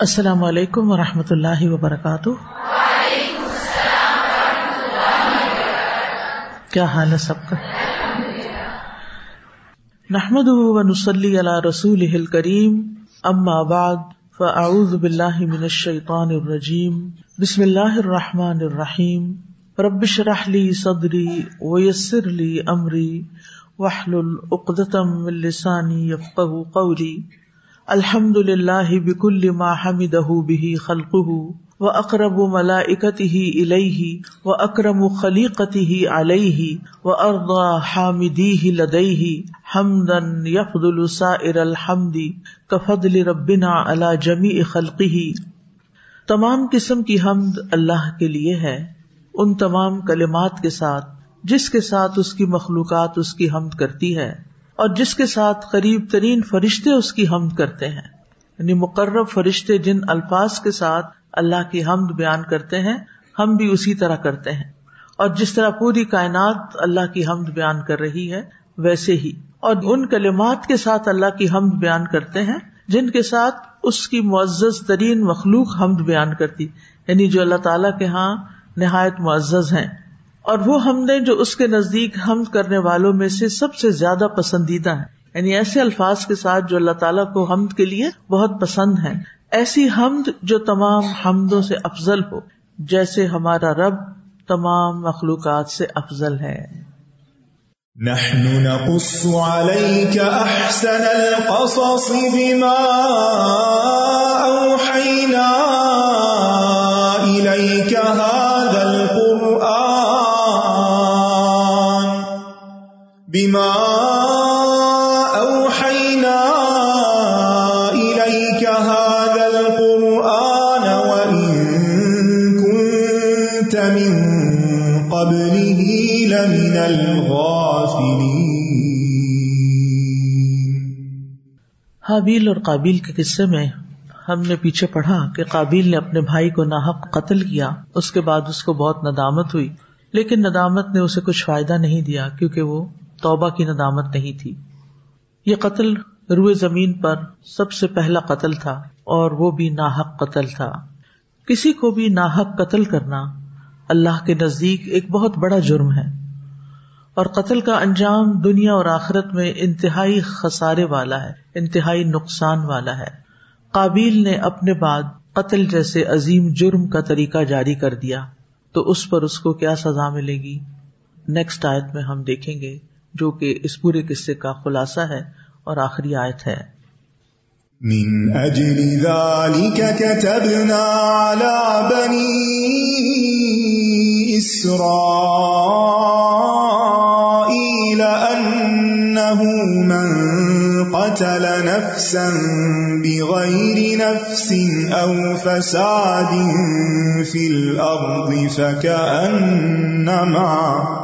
السلام علیکم و رحمۃ اللہ وبرکاتہ۔ کیا حال ہے سب کا؟ نحمد و نسلی علی رسول کریم اما بعد، فاعوذ باللہ من الشیطان الرجیم، بسم اللہ الرحمٰن الرحیم ربش رحلی صدری ویسر لی امری وحل العقدم السانی یفقہ قولی۔ الحمد للہ بک ما حمد به خلقه و اقرب ملائکته الیہ و اکرم خلیقته علیہ و ارضا حامدیہ لدیہ حمدا یفضل سائر الحمد کفضل ربنا على جمیع خلقه تمام قسم کی حمد اللہ کے لیے ہے ان تمام کلمات کے ساتھ جس کے ساتھ اس کی مخلوقات اس کی حمد کرتی ہے اور جس کے ساتھ قریب ترین فرشتے اس کی حمد کرتے ہیں یعنی مقرب فرشتے جن الفاظ کے ساتھ اللہ کی حمد بیان کرتے ہیں، ہم بھی اسی طرح کرتے ہیں۔ اور جس طرح پوری کائنات اللہ کی حمد بیان کر رہی ہے، ویسے ہی۔ اور ان کلمات کے ساتھ اللہ کی حمد بیان کرتے ہیں، جن کے ساتھ اس کی معزز ترین مخلوق حمد بیان کرتی۔ یعنی جو اللہ تعالیٰ کے ہاں نہایت معزز ہیں۔ اور وہ ہم نے جو اس کے نزدیک حمد کرنے والوں میں سے سب سے زیادہ پسندیدہ ہے یعنی ایسے الفاظ کے ساتھ جو اللہ تعالیٰ کو حمد کے لیے بہت پسند ہے ایسی حمد جو تمام حمدوں سے افضل ہو، جیسے ہمارا رب تمام مخلوقات سے افضل ہے۔ نحن نقص عليك احسن القصص بما اوحينا اليك هذا بما اوحينا اليك هذا القرآن وان كنت من قبله لمن الغافلين. حابیل اور قابیل کے قصے میں ہم نے پیچھے پڑھا کہ قابیل نے اپنے بھائی کو ناحق قتل کیا، اس کے بعد اس کو بہت ندامت ہوئی، لیکن ندامت نے اسے کچھ فائدہ نہیں دیا کیونکہ وہ توبہ کی ندامت نہیں تھی۔ یہ قتل روئے زمین پر سب سے پہلا قتل تھا اور وہ بھی ناحق قتل تھا۔ کسی کو بھی ناحق قتل کرنا اللہ کے نزدیک ایک بہت بڑا جرم ہے۔ اور قتل کا انجام دنیا اور آخرت میں انتہائی خسارے والا ہے، انتہائی نقصان والا ہے۔ قابیل نے اپنے بعد قتل جیسے عظیم جرم کا طریقہ جاری کر دیا۔ تو اس پر اس کو کیا سزا ملے گی؟ نیکسٹ آیت میں ہم دیکھیں گے۔ جو کہ اس پورے قصے کا خلاصہ ہے اور آخری آیت ہے۔ من أجل ذلك كتبنا على بني إسرائيل أنه من قتل نفسا بغير نفس أو فساد في الأرض فكأنما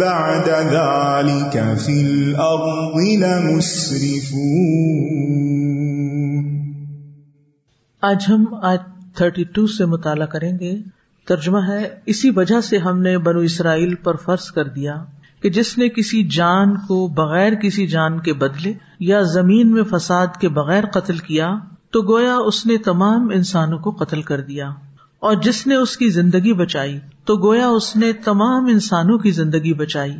بعد ذلك في الأرض لمسرفون. آج ہم آج تھرٹی ٹو سے مطالعہ کریں گے۔ ترجمہ ہے، اسی وجہ سے ہم نے بنو اسرائیل پر فرض کر دیا کہ جس نے کسی جان کو بغیر کسی جان کے بدلے یا زمین میں فساد کے بغیر قتل کیا، تو گویا اس نے تمام انسانوں کو قتل کر دیا۔ اور جس نے اس کی زندگی بچائی تو گویا اس نے تمام انسانوں کی زندگی بچائی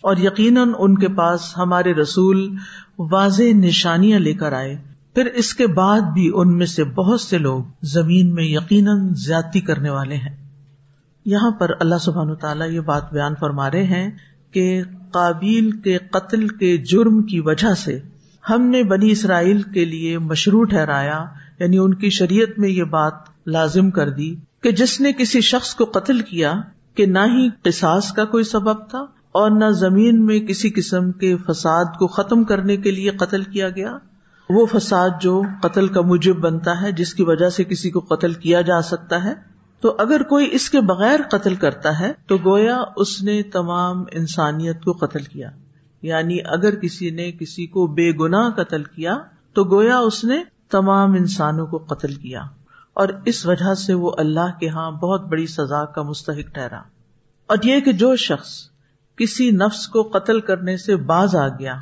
اور یقیناً ان کے پاس ہمارے رسول واضح نشانیاں لے کر آئے۔ پھر اس کے بعد بھی ان میں سے بہت سے لوگ زمین میں یقیناً زیادتی کرنے والے ہیں۔ یہاں پر اللہ سبحان تعالیٰ یہ بات بیان فرما رہے ہیں کہ قابیل کے قتل کے جرم کی وجہ سے ہم نے بنی اسرائیل کے لیے مشروع ٹھہرایا یعنی ان کی شریعت میں یہ بات لازم کر دی کہ جس نے کسی شخص کو قتل کیا کہ نہ ہی قصاص کا کوئی سبب تھا اور نہ زمین میں کسی قسم کے فساد کو ختم کرنے کے لیے قتل کیا گیا، وہ فساد جو قتل کا مجب بنتا ہے، جس کی وجہ سے کسی کو قتل کیا جا سکتا ہے۔ تو اگر کوئی اس کے بغیر قتل کرتا ہے، تو گویا اس نے تمام انسانیت کو قتل کیا۔ یعنی اگر کسی نے کسی کو بے گنا قتل کیا، تو گویا اس نے تمام انسانوں کو قتل کیا۔ اور اس وجہ سے وہ اللہ کے ہاں بہت بڑی سزا کا مستحق ٹھہرا۔ اور یہ کہ جو شخص کسی نفس کو قتل کرنے سے باز آ گیا،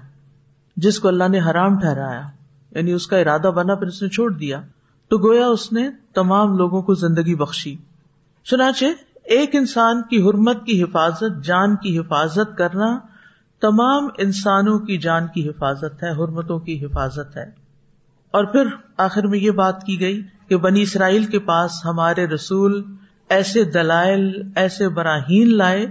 جس کو اللہ نے حرام ٹھہرایا یعنی اس کا ارادہ بنا پھر اس نے چھوڑ دیا، تو گویا اس نے تمام لوگوں کو زندگی بخشی۔ چنانچہ ایک انسان کی حرمت کی حفاظت، جان کی حفاظت کرنا تمام انسانوں کی جان کی حفاظت ہے، حرمتوں کی حفاظت ہے۔ اور پھر آخر میں یہ بات کی گئی کہ بنی اسرائیل کے پاس ہمارے رسول ایسے دلائل، ایسے براہین لائے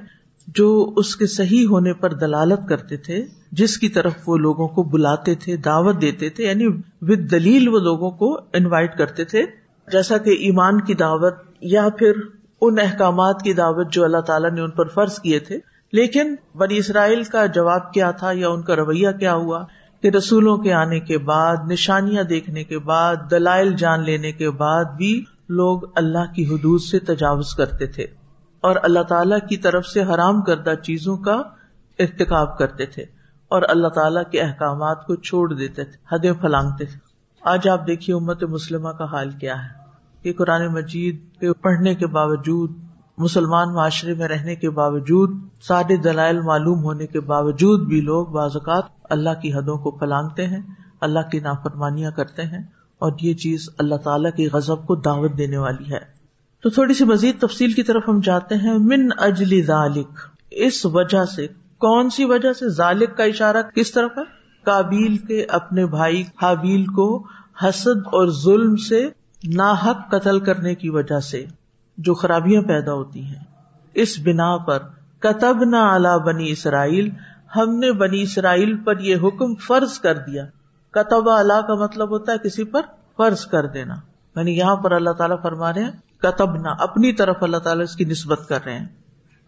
جو اس کے صحیح ہونے پر دلالت کرتے تھے، جس کی طرف وہ لوگوں کو بلاتے تھے، دعوت دیتے تھے یعنی ود دلیل وہ لوگوں کو انوائٹ کرتے تھے۔ جیسا کہ ایمان کی دعوت یا پھر ان احکامات کی دعوت جو اللہ تعالیٰ نے ان پر فرض کیے تھے۔ لیکن بنی اسرائیل کا جواب کیا تھا یا ان کا رویہ کیا ہوا؟ کہ رسولوں کے آنے کے بعد، نشانیاں دیکھنے کے بعد، دلائل جان لینے کے بعد بھی لوگ اللہ کی حدود سے تجاوز کرتے تھے اور اللہ تعالی کی طرف سے حرام کردہ چیزوں کا ارتکاب کرتے تھے اور اللہ تعالیٰ کے احکامات کو چھوڑ دیتے تھے، حدیں پھلانگتے تھے۔ آج آپ دیکھیے امت مسلمہ کا حال کیا ہے کہ قرآن مجید کے پڑھنے کے باوجود مسلمان معاشرے میں رہنے کے باوجود سارے دلائل معلوم ہونے کے باوجود بھی لوگ بعض اوقات اللہ کی حدوں کو پھلانگتے ہیں، اللہ کی نافرمانیاں کرتے ہیں اور یہ چیز اللہ تعالیٰ کی غزب کو دعوت دینے والی ہے۔ تو تھوڑی سی مزید تفصیل کی طرف ہم جاتے ہیں۔ من اجلی ذالک، اس وجہ سے، کون سی وجہ سے ذالک کا اشارہ کس طرف ہے؟ کابیل کے اپنے بھائی حابیل کو حسد اور ظلم سے ناحق قتل کرنے کی وجہ سے۔ جو خرابیاں پیدا ہوتی ہیں۔ اس بنا پر کتب نہ اعلی بنی اسرائیل، ہم نے بنی اسرائیل پر یہ حکم فرض کر دیا۔ کتب اللہ کا مطلب ہوتا ہے کسی پر فرض کر دینا۔ یعنی یہاں پر اللہ تعالیٰ فرما رہے ہیں کتب نہ اپنی طرف اللہ تعالیٰ اس کی نسبت کر رہے ہیں۔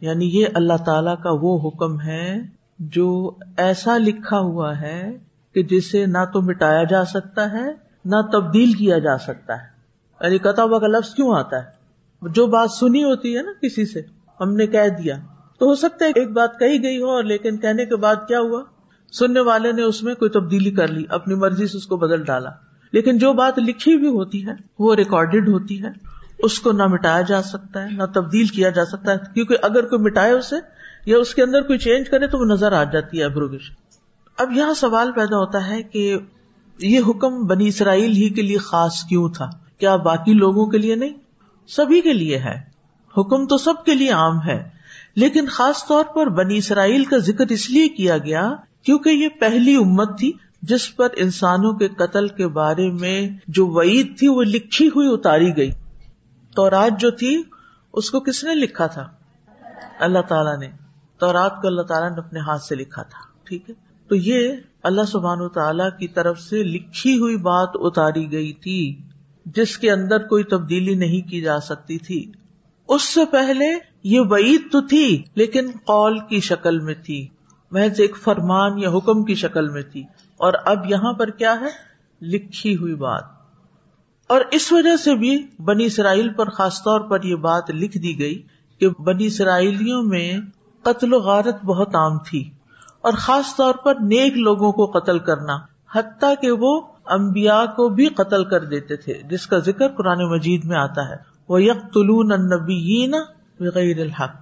یعنی یہ اللہ تعالیٰ کا وہ حکم ہے جو ایسا لکھا ہوا ہے کہ جسے نہ تو مٹایا جا سکتا ہے، نہ تبدیل کیا جا سکتا ہے۔ یعنی کتابہ کا لفظ کیوں آتا ہے؟ جو بات سنی ہوتی ہے نا کسی سے، ہم نے کہہ دیا۔ تو ہو سکتا ہے ایک بات کہی گئی ہو لیکن کہنے کے بعد کیا ہوا؟ سننے والے نے اس میں کوئی تبدیلی کر لی، اپنی مرضی سے اس کو بدل ڈالا۔ لیکن جو بات لکھی بھی ہوتی ہے، وہ ریکارڈیڈ ہوتی ہے۔ اس کو نہ مٹایا جا سکتا ہے، نہ تبدیل کیا جا سکتا ہے۔ کیونکہ اگر کوئی مٹائے اسے یا اس کے اندر کوئی چینج کرے تو وہ نظر آ جاتی ہے ابروگیشن اب یہاں سوال پیدا ہوتا ہے کہ یہ حکم بنی اسرائیل ہی کے لیے خاص کیوں تھا؟ کیا باقی لوگوں کے لیے نہیں؟ سبھی کے لیے ہے۔ حکم تو سب کے لیے عام ہے۔ لیکن خاص طور پر بنی اسرائیل کا ذکر اس لیے کیا گیا کیونکہ یہ پہلی امت تھی جس پر انسانوں کے قتل کے بارے میں جو وعید تھی وہ لکھی ہوئی اتاری گئی۔ تو رات جو تھی، اس کو کس نے لکھا تھا؟ اللہ تعالیٰ نے۔ تو رات کو اللہ تعالیٰ نے اپنے ہاتھ سے لکھا تھا، ٹھیک ہے؟ تو یہ اللہ سبحان تعالیٰ کی طرف سے لکھی ہوئی بات اتاری گئی تھی۔ جس کے اندر کوئی تبدیلی نہیں کی جا سکتی تھی۔ اس سے پہلے یہ وعید تو تھی، لیکن قول کی شکل میں تھی۔ محض ایک فرمان یا حکم کی شکل میں تھی۔ اور اب یہاں پر کیا ہے؟ لکھی ہوئی بات۔ اور اس وجہ سے بھی بنی اسرائیل پر خاص طور پر یہ بات لکھ دی گئی کہ بنی اسرائیلیوں میں قتل و غارت بہت عام تھی۔ اور خاص طور پر نیک لوگوں کو قتل کرنا، حتیٰ کہ وہ امبیا کو بھی قتل کر دیتے تھے، جس کا ذکر قرآن مجید میں آتا ہے۔ وہ یک طلون بغیر الحق۔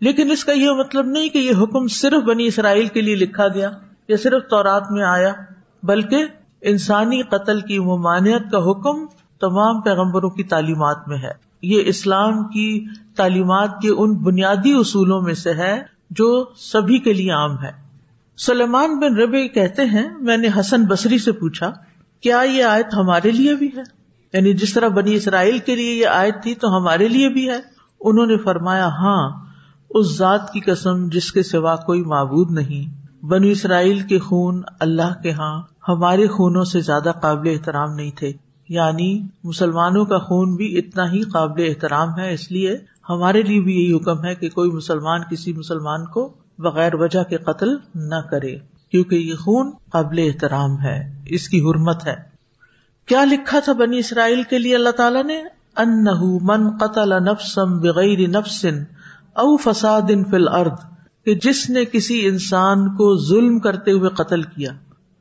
لیکن اس کا یہ مطلب نہیں کہ یہ حکم صرف بنی اسرائیل کے لیے لکھا گیا یا صرف تورات میں آیا، بلکہ انسانی قتل کی ممانعت کا حکم تمام پیغمبروں کی تعلیمات میں ہے۔ یہ اسلام کی تعلیمات کے ان بنیادی اصولوں میں سے ہے جو سبھی کے لیے عام ہے۔ سلیمان بن ربی کہتے ہیں، میں نے حسن بصری سے پوچھا کیا یہ آیت ہمارے لیے بھی ہے؟ یعنی جس طرح بنی اسرائیل کے لیے یہ آیت تھی تو ہمارے لیے بھی ہے؟ انہوں نے فرمایا ہاں اس ذات کی قسم جس کے سوا کوئی معبود نہیں۔ بنی اسرائیل کے خون اللہ کے ہاں ہمارے خونوں سے زیادہ قابل احترام نہیں تھے۔ یعنی مسلمانوں کا خون بھی اتنا ہی قابل احترام ہے، اس لیے ہمارے لیے بھی یہی حکم ہے کہ کوئی مسلمان کسی مسلمان کو بغیر وجہ کے قتل نہ کرے۔ کیونکہ یہ خون قابل احترام ہے، اس کی حرمت ہے۔ کیا لکھا تھا بنی اسرائیل کے لیے اللہ تعالیٰ نے؟ ان من قتل نفسم بغیر نفسن او فساد فل ارد کہ جس نے کسی انسان کو ظلم کرتے ہوئے قتل کیا۔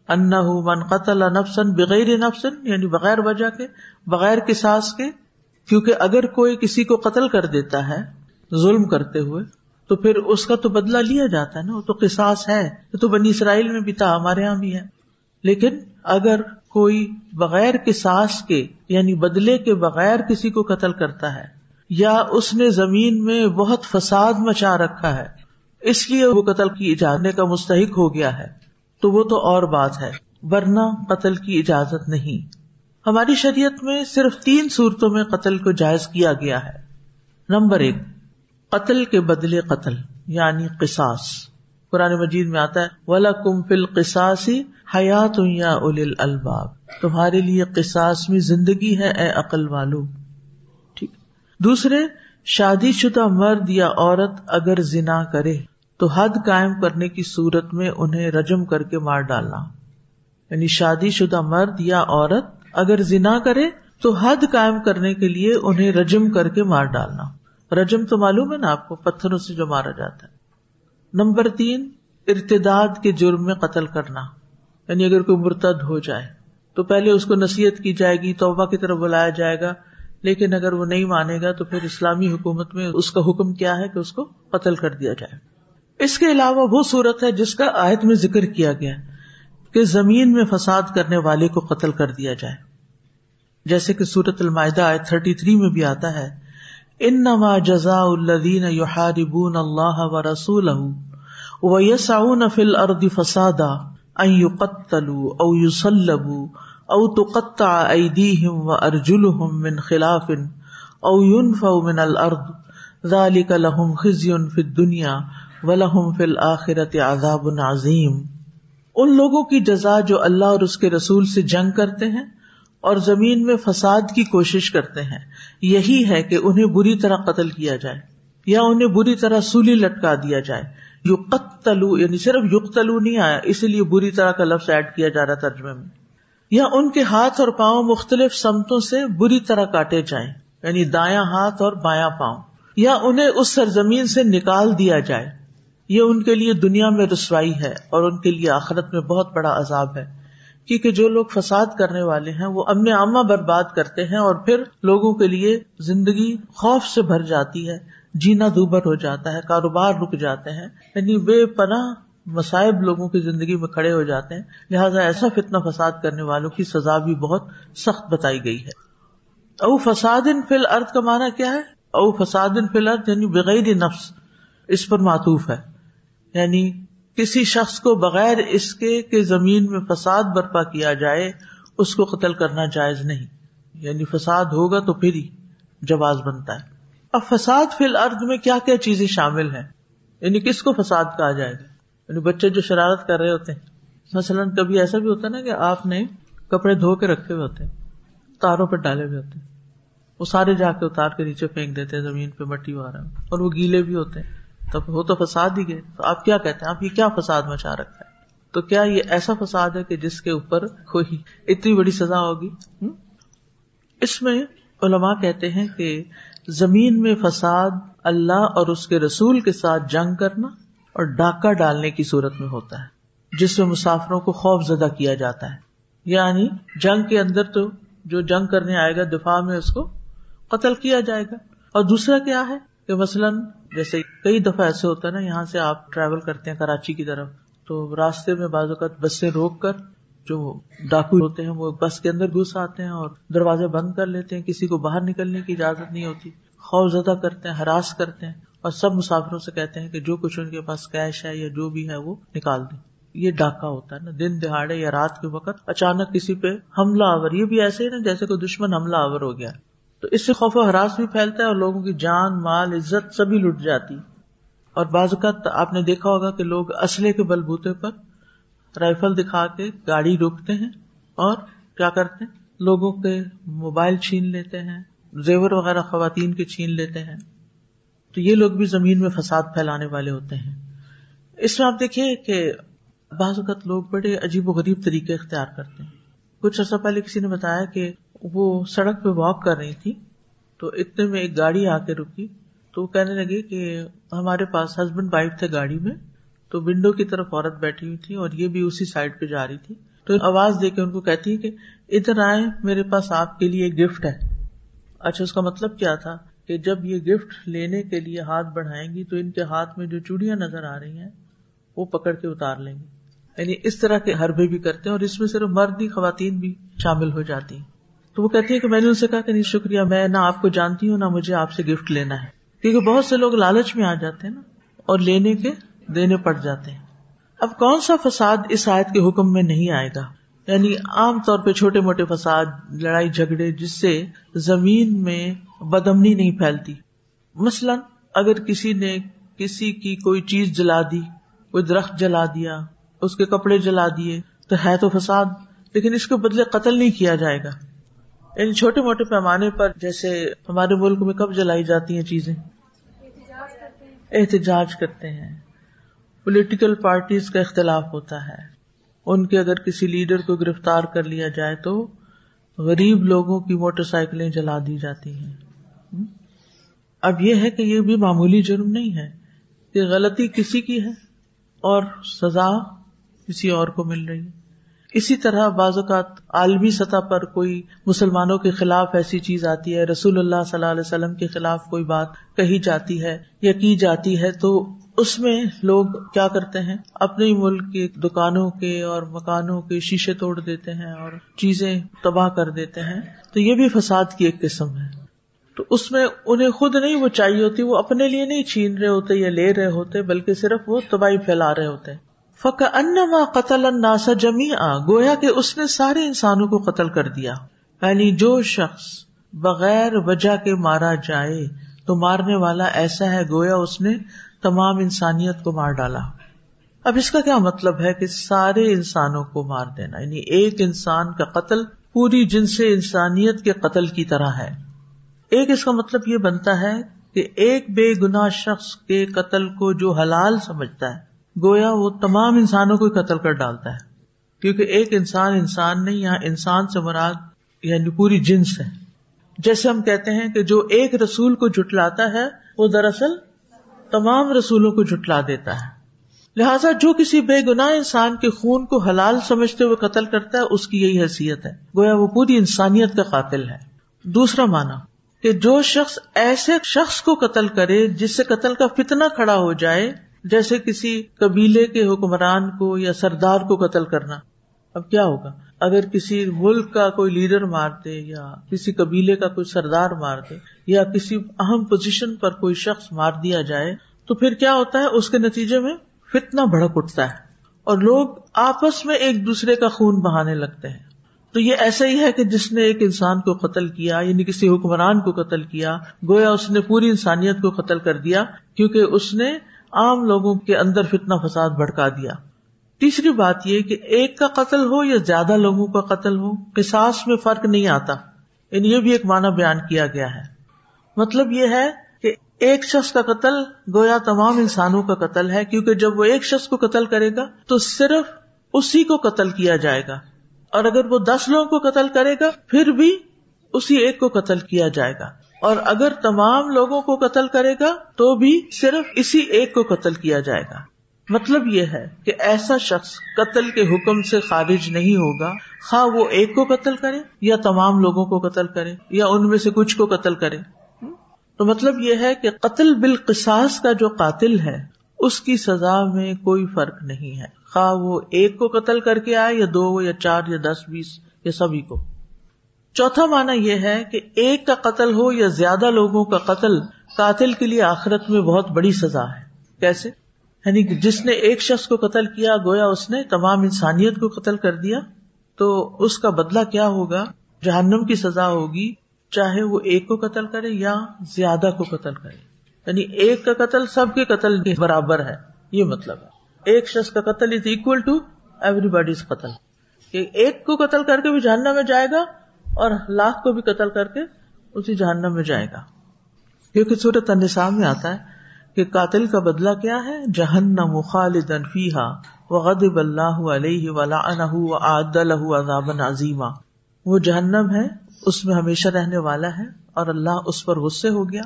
ان من قتل نفسن بغیر نفسن یعنی بغیر وجہ کے، بغیر کساس کے، کیونکہ اگر کوئی کسی کو قتل کر دیتا ہے، ظلم کرتے ہوئے تو پھر اس کا تو بدلا لیا جاتا ہے نا، وہ تو قصاص ہے تو بنی اسرائیل میں بھی تھا، ہمارے یہاں بھی ہے۔ لیکن اگر کوئی بغیر کساس کے یعنی بدلے کے بغیر کسی کو قتل کرتا ہے، یا اس نے زمین میں بہت فساد مچا رکھا ہے، اس لیے وہ قتل کی جانے کا مستحق ہو گیا ہے، تو وہ تو اور بات ہے، ورنہ قتل کی اجازت نہیں۔ ہماری شریعت میں صرف تین صورتوں میں قتل کو جائز کیا گیا ہے۔ نمبر ایک قتل کے بدلے قتل یعنی قصاص۔ قرآن مجید میں آتا ہے ولا کم فل قساسی حیات یا اول الباب تمہارے لیے قصاص میں زندگی ہے، اے عقل والو۔ ٹھیک۔ دوسرے، شادی شدہ مرد یا عورت اگر زنا کرے، تو حد قائم کرنے کی صورت میں انہیں رجم کر کے مار ڈالنا۔ یعنی شادی شدہ مرد یا عورت اگر زنا کرے، تو حد قائم کرنے کے لیے انہیں رجم کر کے مار ڈالنا۔ رجم تو معلوم ہے نا آپ کو، پتھروں سے جو مارا جاتا ہے۔ نمبر تین، ارتداد کے جرم میں قتل کرنا۔ یعنی اگر کوئی مرتد ہو جائے، تو پہلے اس کو نصیحت کی جائے گی، توبہ کی طرف بلایا جائے گا۔ لیکن اگر وہ نہیں مانے گا، تو پھر اسلامی حکومت میں اس کا حکم کیا ہے کہ اس کو قتل کر دیا جائے۔ اس کے علاوہ وہ صورت ہے جس کا آیت میں ذکر کیا گیا کہ زمین میں فساد کرنے والے کو قتل کر دیا جائے۔ جیسے کہ سورت المائدہ آیت تھرٹی تھری میں بھی آتا ہے ان نما جزا الدین یحاربون اللہ و رسول الارض فسادا ان یقتلوا او یصلبوا او تقطع ایدیہم و ارجلہم من خلاف او ينفوا من الارض ذلك لهم خزي في الدنيا ولهم في الاخرة عذاب عظیم۔ ان لوگوں کی جزا جو اللہ اور اس کے رسول سے جنگ کرتے ہیں اور زمین میں فساد کی کوشش کرتے ہیں۔ یہی ہے کہ انہیں بری طرح قتل کیا جائے، یا انہیں بری طرح سولی لٹکا دیا جائے۔ یو قتلو یعنی صرف یقتلو نہیں آیا اسی لیے بری طرح کا لفظ ایڈ کیا جا رہا ترجمے میں۔ یا ان کے ہاتھ اور پاؤں مختلف سمتوں سے بری طرح کاٹے جائیں یعنی دایاں ہاتھ اور بایاں پاؤں۔ یا انہیں اس سرزمین سے نکال دیا جائے۔ یہ ان کے لیے دنیا میں رسوائی ہے اور ان کے لیے آخرت میں بہت بڑا عذاب ہے۔ کیونکہ جو لوگ فساد کرنے والے ہیں، وہ امن عامہ برباد کرتے ہیں اور پھر لوگوں کے لیے زندگی خوف سے بھر جاتی ہے، جینا دوبر ہو جاتا ہے، کاروبار رک جاتے ہیں یعنی بے پناہ مصائب لوگوں کی زندگی میں کھڑے ہو جاتے ہیں۔ لہٰذا ایسا فتنا فساد کرنے والوں کی سزا بھی بہت سخت بتائی گئی ہے۔ او فساد ان فل ارد کا مانا کیا ہے؟ او فساد ان فل ارد یعنی بغیر نفس، اس پر معطوف ہے۔ یعنی کسی شخص کو بغیر اس کے کہ زمین میں فساد برپا کیا جائے، اس کو قتل کرنا جائز نہیں۔ یعنی فساد ہوگا تو پھر ہی جواز بنتا ہے۔ اب فساد فی الارض میں کیا کیا چیزیں شامل ہیں؟ یعنی کس کو فساد کہا جائے؟ گا یعنی بچے جو شرارت کر رہے ہوتے ہیں۔ مثلاً کبھی ایسا بھی ہوتا ہے نا کہ آپ نے کپڑے دھو کے رکھے ہوئے ہوتے ہیں، تاروں پہ ڈالے ہوئے ہوتے ہیں۔ وہ سارے جا کے اتار کے نیچے پھینک دیتے ہیں زمین پہ، مٹی وغیرہ۔ اور وہ گیلے بھی ہوتے ہیں۔ وہ تو فساد ہی گئے۔ تو آپ کیا کہتے ہیں؟ آپ یہ کیا فساد مچا رکھا ہے؟ تو کیا یہ ایسا فساد ہے کہ جس کے اوپر کوئی اتنی بڑی سزا ہوگی؟ اس میں علماء کہتے ہیں کہ زمین میں فساد اللہ اور اس کے رسول کے ساتھ جنگ کرنا اور ڈاکہ ڈالنے کی صورت میں ہوتا ہے، جس میں مسافروں کو خوف زدہ کیا جاتا ہے۔ یعنی جنگ کے اندر تو جو جنگ کرنے آئے گا دفاع میں اس کو قتل کیا جائے گا۔ اور دوسرا کیا ہے؟ کہ مثلاً جیسے کئی دفعہ ایسے ہوتا ہے نا، یہاں سے آپ ٹریول کرتے ہیں کراچی کی طرف، تو راستے میں بعض اوقات بس سے روک کر جو ڈاکو ہوتے ہیں، وہ بس کے اندر گھس آتے ہیں اور دروازے بند کر لیتے ہیں، کسی کو باہر نکلنے کی اجازت نہیں ہوتی، خوف زدہ کرتے ہیں، ہراس کرتے ہیں اور سب مسافروں سے کہتے ہیں کہ جو کچھ ان کے پاس کیش ہے یا جو بھی ہے وہ نکال دیں۔ یہ ڈاکہ ہوتا ہے نا، دن دہاڑے یا رات کے وقت اچانک کسی پہ حملہ آور، یہ بھی ایسے ہی نا جیسے کوئی دشمن حملہ آور ہو گیا۔ تو اس سے خوف و حراس بھی پھیلتا ہے اور لوگوں کی جان، مال، عزت سبھی لٹ جاتی۔ اور بعض اوقات آپ نے دیکھا ہوگا کہ لوگ اسلحے کے بلبوتے پر رائفل دکھا کے گاڑی روکتے ہیں اور کیا کرتے ہیں؟ لوگوں کے موبائل چھین لیتے ہیں، زیور وغیرہ خواتین کے چھین لیتے ہیں۔ تو یہ لوگ بھی زمین میں فساد پھیلانے والے ہوتے ہیں۔ اس میں آپ دیکھیے کہ بعض اوقات لوگ بڑے عجیب و غریب طریقے اختیار کرتے ہیں۔ کچھ عرصہ پہلے کسی نے بتایا کہ وہ سڑک پہ واک کر رہی تھی، تو اتنے میں ایک گاڑی آ کے رکی۔ تو وہ کہنے لگے کہ ہمارے پاس ہسبینڈ وائف تھے گاڑی میں، تو ونڈو کی طرف عورت بیٹھی ہوئی تھی اور یہ بھی اسی سائڈ پہ جا رہی تھی۔ تو آواز دے کے ان کو کہتی ہے کہ ادھر آئے میرے پاس آپ کے لیے گفٹ ہے۔ اچھا اس کا مطلب کیا تھا؟ کہ جب یہ گفٹ لینے کے لیے ہاتھ بڑھائیں گی تو ان کے ہاتھ میں جو چوڑیاں نظر آ رہی ہیں، وہ پکڑ کے اتار لیں گے یعنی اس طرح کے حربے بھی کرتے ہیں اور اس میں صرف مرد ہی خواتین بھی شامل ہو جاتی ہیں۔ تو وہ کہتی ہے کہ میں نے ان سے کہا کہ نہیں، شکریہ، میں نہ آپ کو جانتی ہوں، نہ مجھے آپ سے گفٹ لینا ہے۔ کیونکہ بہت سے لوگ لالچ میں آ جاتے ہیں نا اور لینے کے دینے پڑ جاتے ہیں۔ اب کون سا فساد اس آیت کے حکم میں نہیں آئے گا؟ یعنی عام طور پہ چھوٹے موٹے فساد، لڑائی جھگڑے، جس سے زمین میں بدمنی نہیں پھیلتی۔ مثلاً اگر کسی نے کسی کی کوئی چیز جلا دی، کوئی درخت جلا دیا اس کے کپڑے جلا دیے تو ہے تو فساد، لیکن اس کے بدلے قتل نہیں کیا جائے گا۔ یعنی چھوٹے موٹے پیمانے پر جیسے ہمارے ملک میں کب جلائی جاتی ہیں چیزیں۔ احتجاج کرتے ہیں۔ پولیٹیکل پارٹیز کا اختلاف ہوتا ہے۔ ان کے اگر کسی لیڈر کو گرفتار کر لیا جائے تو غریب لوگوں کی موٹر سائیکلیں جلا دی جاتی ہیں۔ اب یہ ہے کہ یہ بھی معمولی جرم نہیں ہے کہ غلطی کسی کی ہے اور سزا کسی اور کو مل رہی ہے۔ اسی طرح بعض اوقات عالمی سطح پر کوئی مسلمانوں کے خلاف ایسی چیز آتی ہے، رسول اللہ صلی اللہ علیہ وسلم کے خلاف کوئی بات کہی جاتی ہے یا کی جاتی ہے، تو اس میں لوگ کیا کرتے ہیں؟ اپنے ہی ملک کی دکانوں کے اور مکانوں کے شیشے توڑ دیتے ہیں اور چیزیں تباہ کر دیتے ہیں۔ تو یہ بھی فساد کی ایک قسم ہے۔ تو اس میں انہیں خود نہیں وہ چاہیے ہوتی، وہ اپنے لیے نہیں چھین رہے ہوتے یا لے رہے ہوتے، بلکہ صرف وہ تباہی پھیلا رہے ہوتے۔ فق ان قتل اناسا جمی آ گویا کہ اس نے سارے انسانوں کو قتل کر دیا۔ یعنی جو شخص بغیر وجہ کے مارا جائے، تو مارنے والا ایسا ہے گویا اس نے تمام انسانیت کو مار ڈالا۔ اب اس کا کیا مطلب ہے کہ سارے انسانوں کو مار دینا؟ یعنی ایک انسان کا قتل پوری جن سے انسانیت کے قتل کی طرح ہے۔ ایک اس کا مطلب یہ بنتا ہے کہ ایک بے گنا شخص کے قتل کو جو حلال سمجھتا ہے گویا وہ تمام انسانوں کو قتل کر ڈالتا ہے۔ کیونکہ ایک انسان انسان نہیں، یہاں انسان سے مراد یعنی پوری جنس ہے۔ جیسے ہم کہتے ہیں کہ جو ایک رسول کو جٹلاتا ہے، وہ دراصل تمام رسولوں کو جٹلا دیتا ہے۔ لہٰذا جو کسی بے گنا انسان کے خون کو حلال سمجھتے ہوئے قتل کرتا ہے، اس کی یہی حیثیت ہے۔ گویا وہ پوری انسانیت کا قاتل ہے۔ دوسرا مانا کہ جو شخص ایسے شخص کو قتل کرے جس سے قتل کا فتنا کھڑا ہو جائے جیسے کسی قبیلے کے حکمران کو یا سردار کو قتل کرنا، اب کیا ہوگا؟ اگر کسی ملک کا کوئی لیڈر مار دے یا کسی قبیلے کا کوئی سردار مار دے یا کسی اہم پوزیشن پر کوئی شخص مار دیا جائے، تو پھر کیا ہوتا ہے؟ اس کے نتیجے میں فتنا بھڑک اٹھتا ہے اور لوگ آپس میں ایک دوسرے کا خون بہانے لگتے ہیں۔ تو یہ ایسا ہی ہے کہ جس نے ایک انسان کو قتل کیا یعنی کسی حکمران کو قتل کیا، گویا اس نے پوری انسانیت کو قتل کر دیا، کیونکہ اس نے عام لوگوں کے اندر فتنا فساد بھڑکا دیا۔ تیسری بات یہ کہ ایک کا قتل ہو یا زیادہ لوگوں کا قتل ہو، قصاص میں فرق نہیں آتا۔ یعنی یہ بھی ایک معنی بیان کیا گیا ہے۔ مطلب یہ ہے کہ ایک شخص کا قتل گویا تمام انسانوں کا قتل ہے، کیونکہ جب وہ ایک شخص کو قتل کرے گا تو صرف اسی کو قتل کیا جائے گا۔ اور اگر وہ دس لوگوں کو قتل کرے گا، پھر بھی اسی ایک کو قتل کیا جائے گا۔ اور اگر تمام لوگوں کو قتل کرے گا تو بھی صرف اسی ایک کو قتل کیا جائے گا۔ مطلب یہ ہے کہ ایسا شخص قتل کے حکم سے خارج نہیں ہوگا۔ خواہ وہ ایک کو قتل کرے یا تمام لوگوں کو قتل کرے یا ان میں سے کچھ کو قتل کرے۔ تو مطلب یہ ہے کہ قتل بالقصاص کا جو قاتل ہے، اس کی سزا میں کوئی فرق نہیں ہے۔ خواہ وہ ایک کو قتل کر کے آئے یا دو یا چار یا دس بیس یا سبھی کو۔ چوتھا مانا یہ ہے کہ ایک کا قتل ہو یا زیادہ لوگوں کا قتل، قاتل کے لیے آخرت میں بہت بڑی سزا ہے۔ کیسے؟ یعنی جس نے ایک شخص کو قتل کیا، گویا اس نے تمام انسانیت کو قتل کر دیا، تو اس کا بدلہ کیا ہوگا؟ جہنم کی سزا ہوگی، چاہے وہ ایک کو قتل کرے یا زیادہ کو قتل کرے۔ یعنی ایک کا قتل سب کے قتل کے برابر ہے، یہ مطلب ہے۔ ایک شخص کا قتل is equal to every bodies قتل ایک کو قتل کر کے بھی جہنم میں جائے گا اور لاکھ کو بھی قتل کر کے اسی جہنم میں جائے گا۔ کیونکہ صورت میں آتا ہے کہ قاتل کا بدلا کیا ہے؟ جہنم خالدن فیحا وغضب اللہ علیہ ولعنہ وعد له عذابا عظیما۔ وہ جہنم ہے، اس میں ہمیشہ رہنے والا ہے اور اللہ اس پر غصے ہو گیا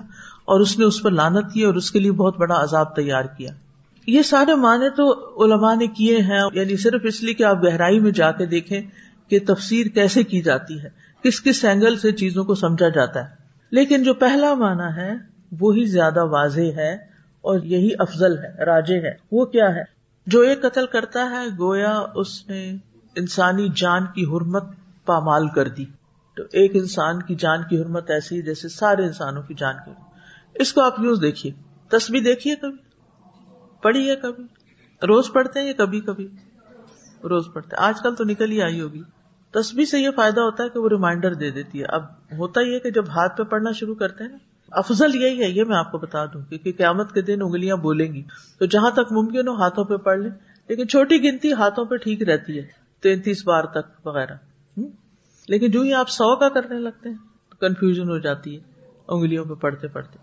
اور اس نے اس پر لانت کی اور اس کے لیے بہت بڑا عذاب تیار کیا۔ یہ سارے معنی تو علماء نے کیے ہیں یعنی صرف اس لیے کہ آپ گہرائی میں جا کے دیکھیں کہ تفسیر کیسے کی جاتی ہے؟ کس کس اینگل سے چیزوں کو سمجھا جاتا ہے؟ لیکن جو پہلا معنی ہے، وہی زیادہ واضح ہے اور یہی افضل ہے، راجے ہے۔ وہ کیا ہے؟ جو ایک قتل کرتا ہے، گویا اس نے انسانی جان کی حرمت پامال کر دی۔ تو ایک انسان کی جان کی حرمت ایسی جیسے سارے انسانوں کی جان کی۔ اس کو آپ یوں دیکھیے۔ تصویر دیکھیے کبھی؟ پڑھی ہے کبھی؟ روز پڑھتے ہیں یا کبھی کبھی؟ روز پڑھتے آج کل تو نکل ہی آئی ہوگی۔ تصویر سے یہ فائدہ ہوتا ہے کہ وہ ریمائنڈر دے دیتی ہے۔ اب ہوتا ہی ہے کہ جب ہاتھ پہ پڑھنا شروع کرتے ہیں نا، افضل یہی ہے، یہ میں آپ کو بتا دوں کیونکہ قیامت کے دن انگلیاں بولیں گی۔ تو جہاں تک ممکن ہو ہاتھوں پہ پڑھ لیں، لیکن چھوٹی گنتی ہاتھوں پہ ٹھیک رہتی ہے، تینتیس بار تک وغیرہ۔ لیکن جو ہی آپ سو کا کرنے لگتے ہیں، تو کنفیوژن ہو جاتی ہے انگلیوں پہ پڑھتے پڑھتے۔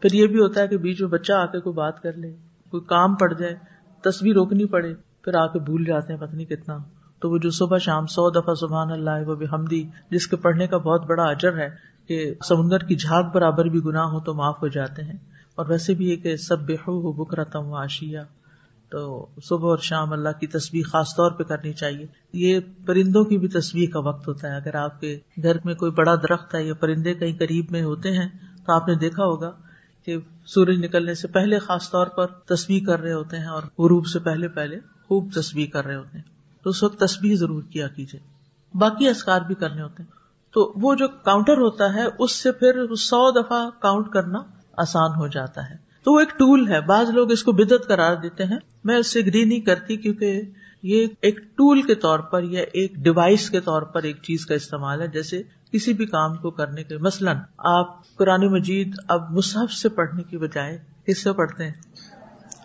پھر یہ بھی ہوتا ہے کہ بیچ میں بچہ آ کے کوئی بات کر لے، کوئی کام پڑ جائے، تصویر روکنی پڑے، پھر آ کے بھول جاتے ہیں پتنی کتنا۔ تو وہ جو صبح شام سو دفعہ سبحان اللہ وہ بھی جس کے پڑھنے کا بہت بڑا اجر ہے کہ سمندر کی جھاگ برابر بھی گناہ ہو تو معاف ہو جاتے ہیں۔ اور ویسے بھی کہ سب بے ہو بکرا تم آشیا تو صبح اور شام اللہ کی تصویر خاص طور پہ کرنی چاہیے۔ یہ پرندوں کی بھی تصویر کا وقت ہوتا ہے۔ اگر آپ کے گھر میں کوئی بڑا درخت ہے یا پرندے کہیں قریب میں ہوتے ہیں، تو آپ نے دیکھا ہوگا کہ سورج نکلنے سے پہلے خاص طور پر تصویر کر رہے ہوتے ہیں اور غروب سے پہلے پہلے خوب تصویر کر رہے ہوتے ہیں۔ تو اس وقت تصویر ضرور کیا کیجیے باقی اسکار بھی کرنے ہوتے ہیں۔ تو وہ جو کاؤنٹر ہوتا ہے، اس سے پھر سو دفعہ کاؤنٹ کرنا آسان ہو جاتا ہے۔ تو وہ ایک ٹول ہے۔ بعض لوگ اس کو بدت قرار دیتے ہیں۔ میں اس سے اگری نہیں کرتی کیونکہ یہ ایک ٹول کے طور پر یا ایک ڈیوائس کے طور پر ایک چیز کا استعمال ہے۔ جیسے کسی بھی کام کو کرنے کے، مثلاً آپ قرآن مجید اب مصحف سے پڑھنے کی بجائے کس سے پڑھتے ہیں،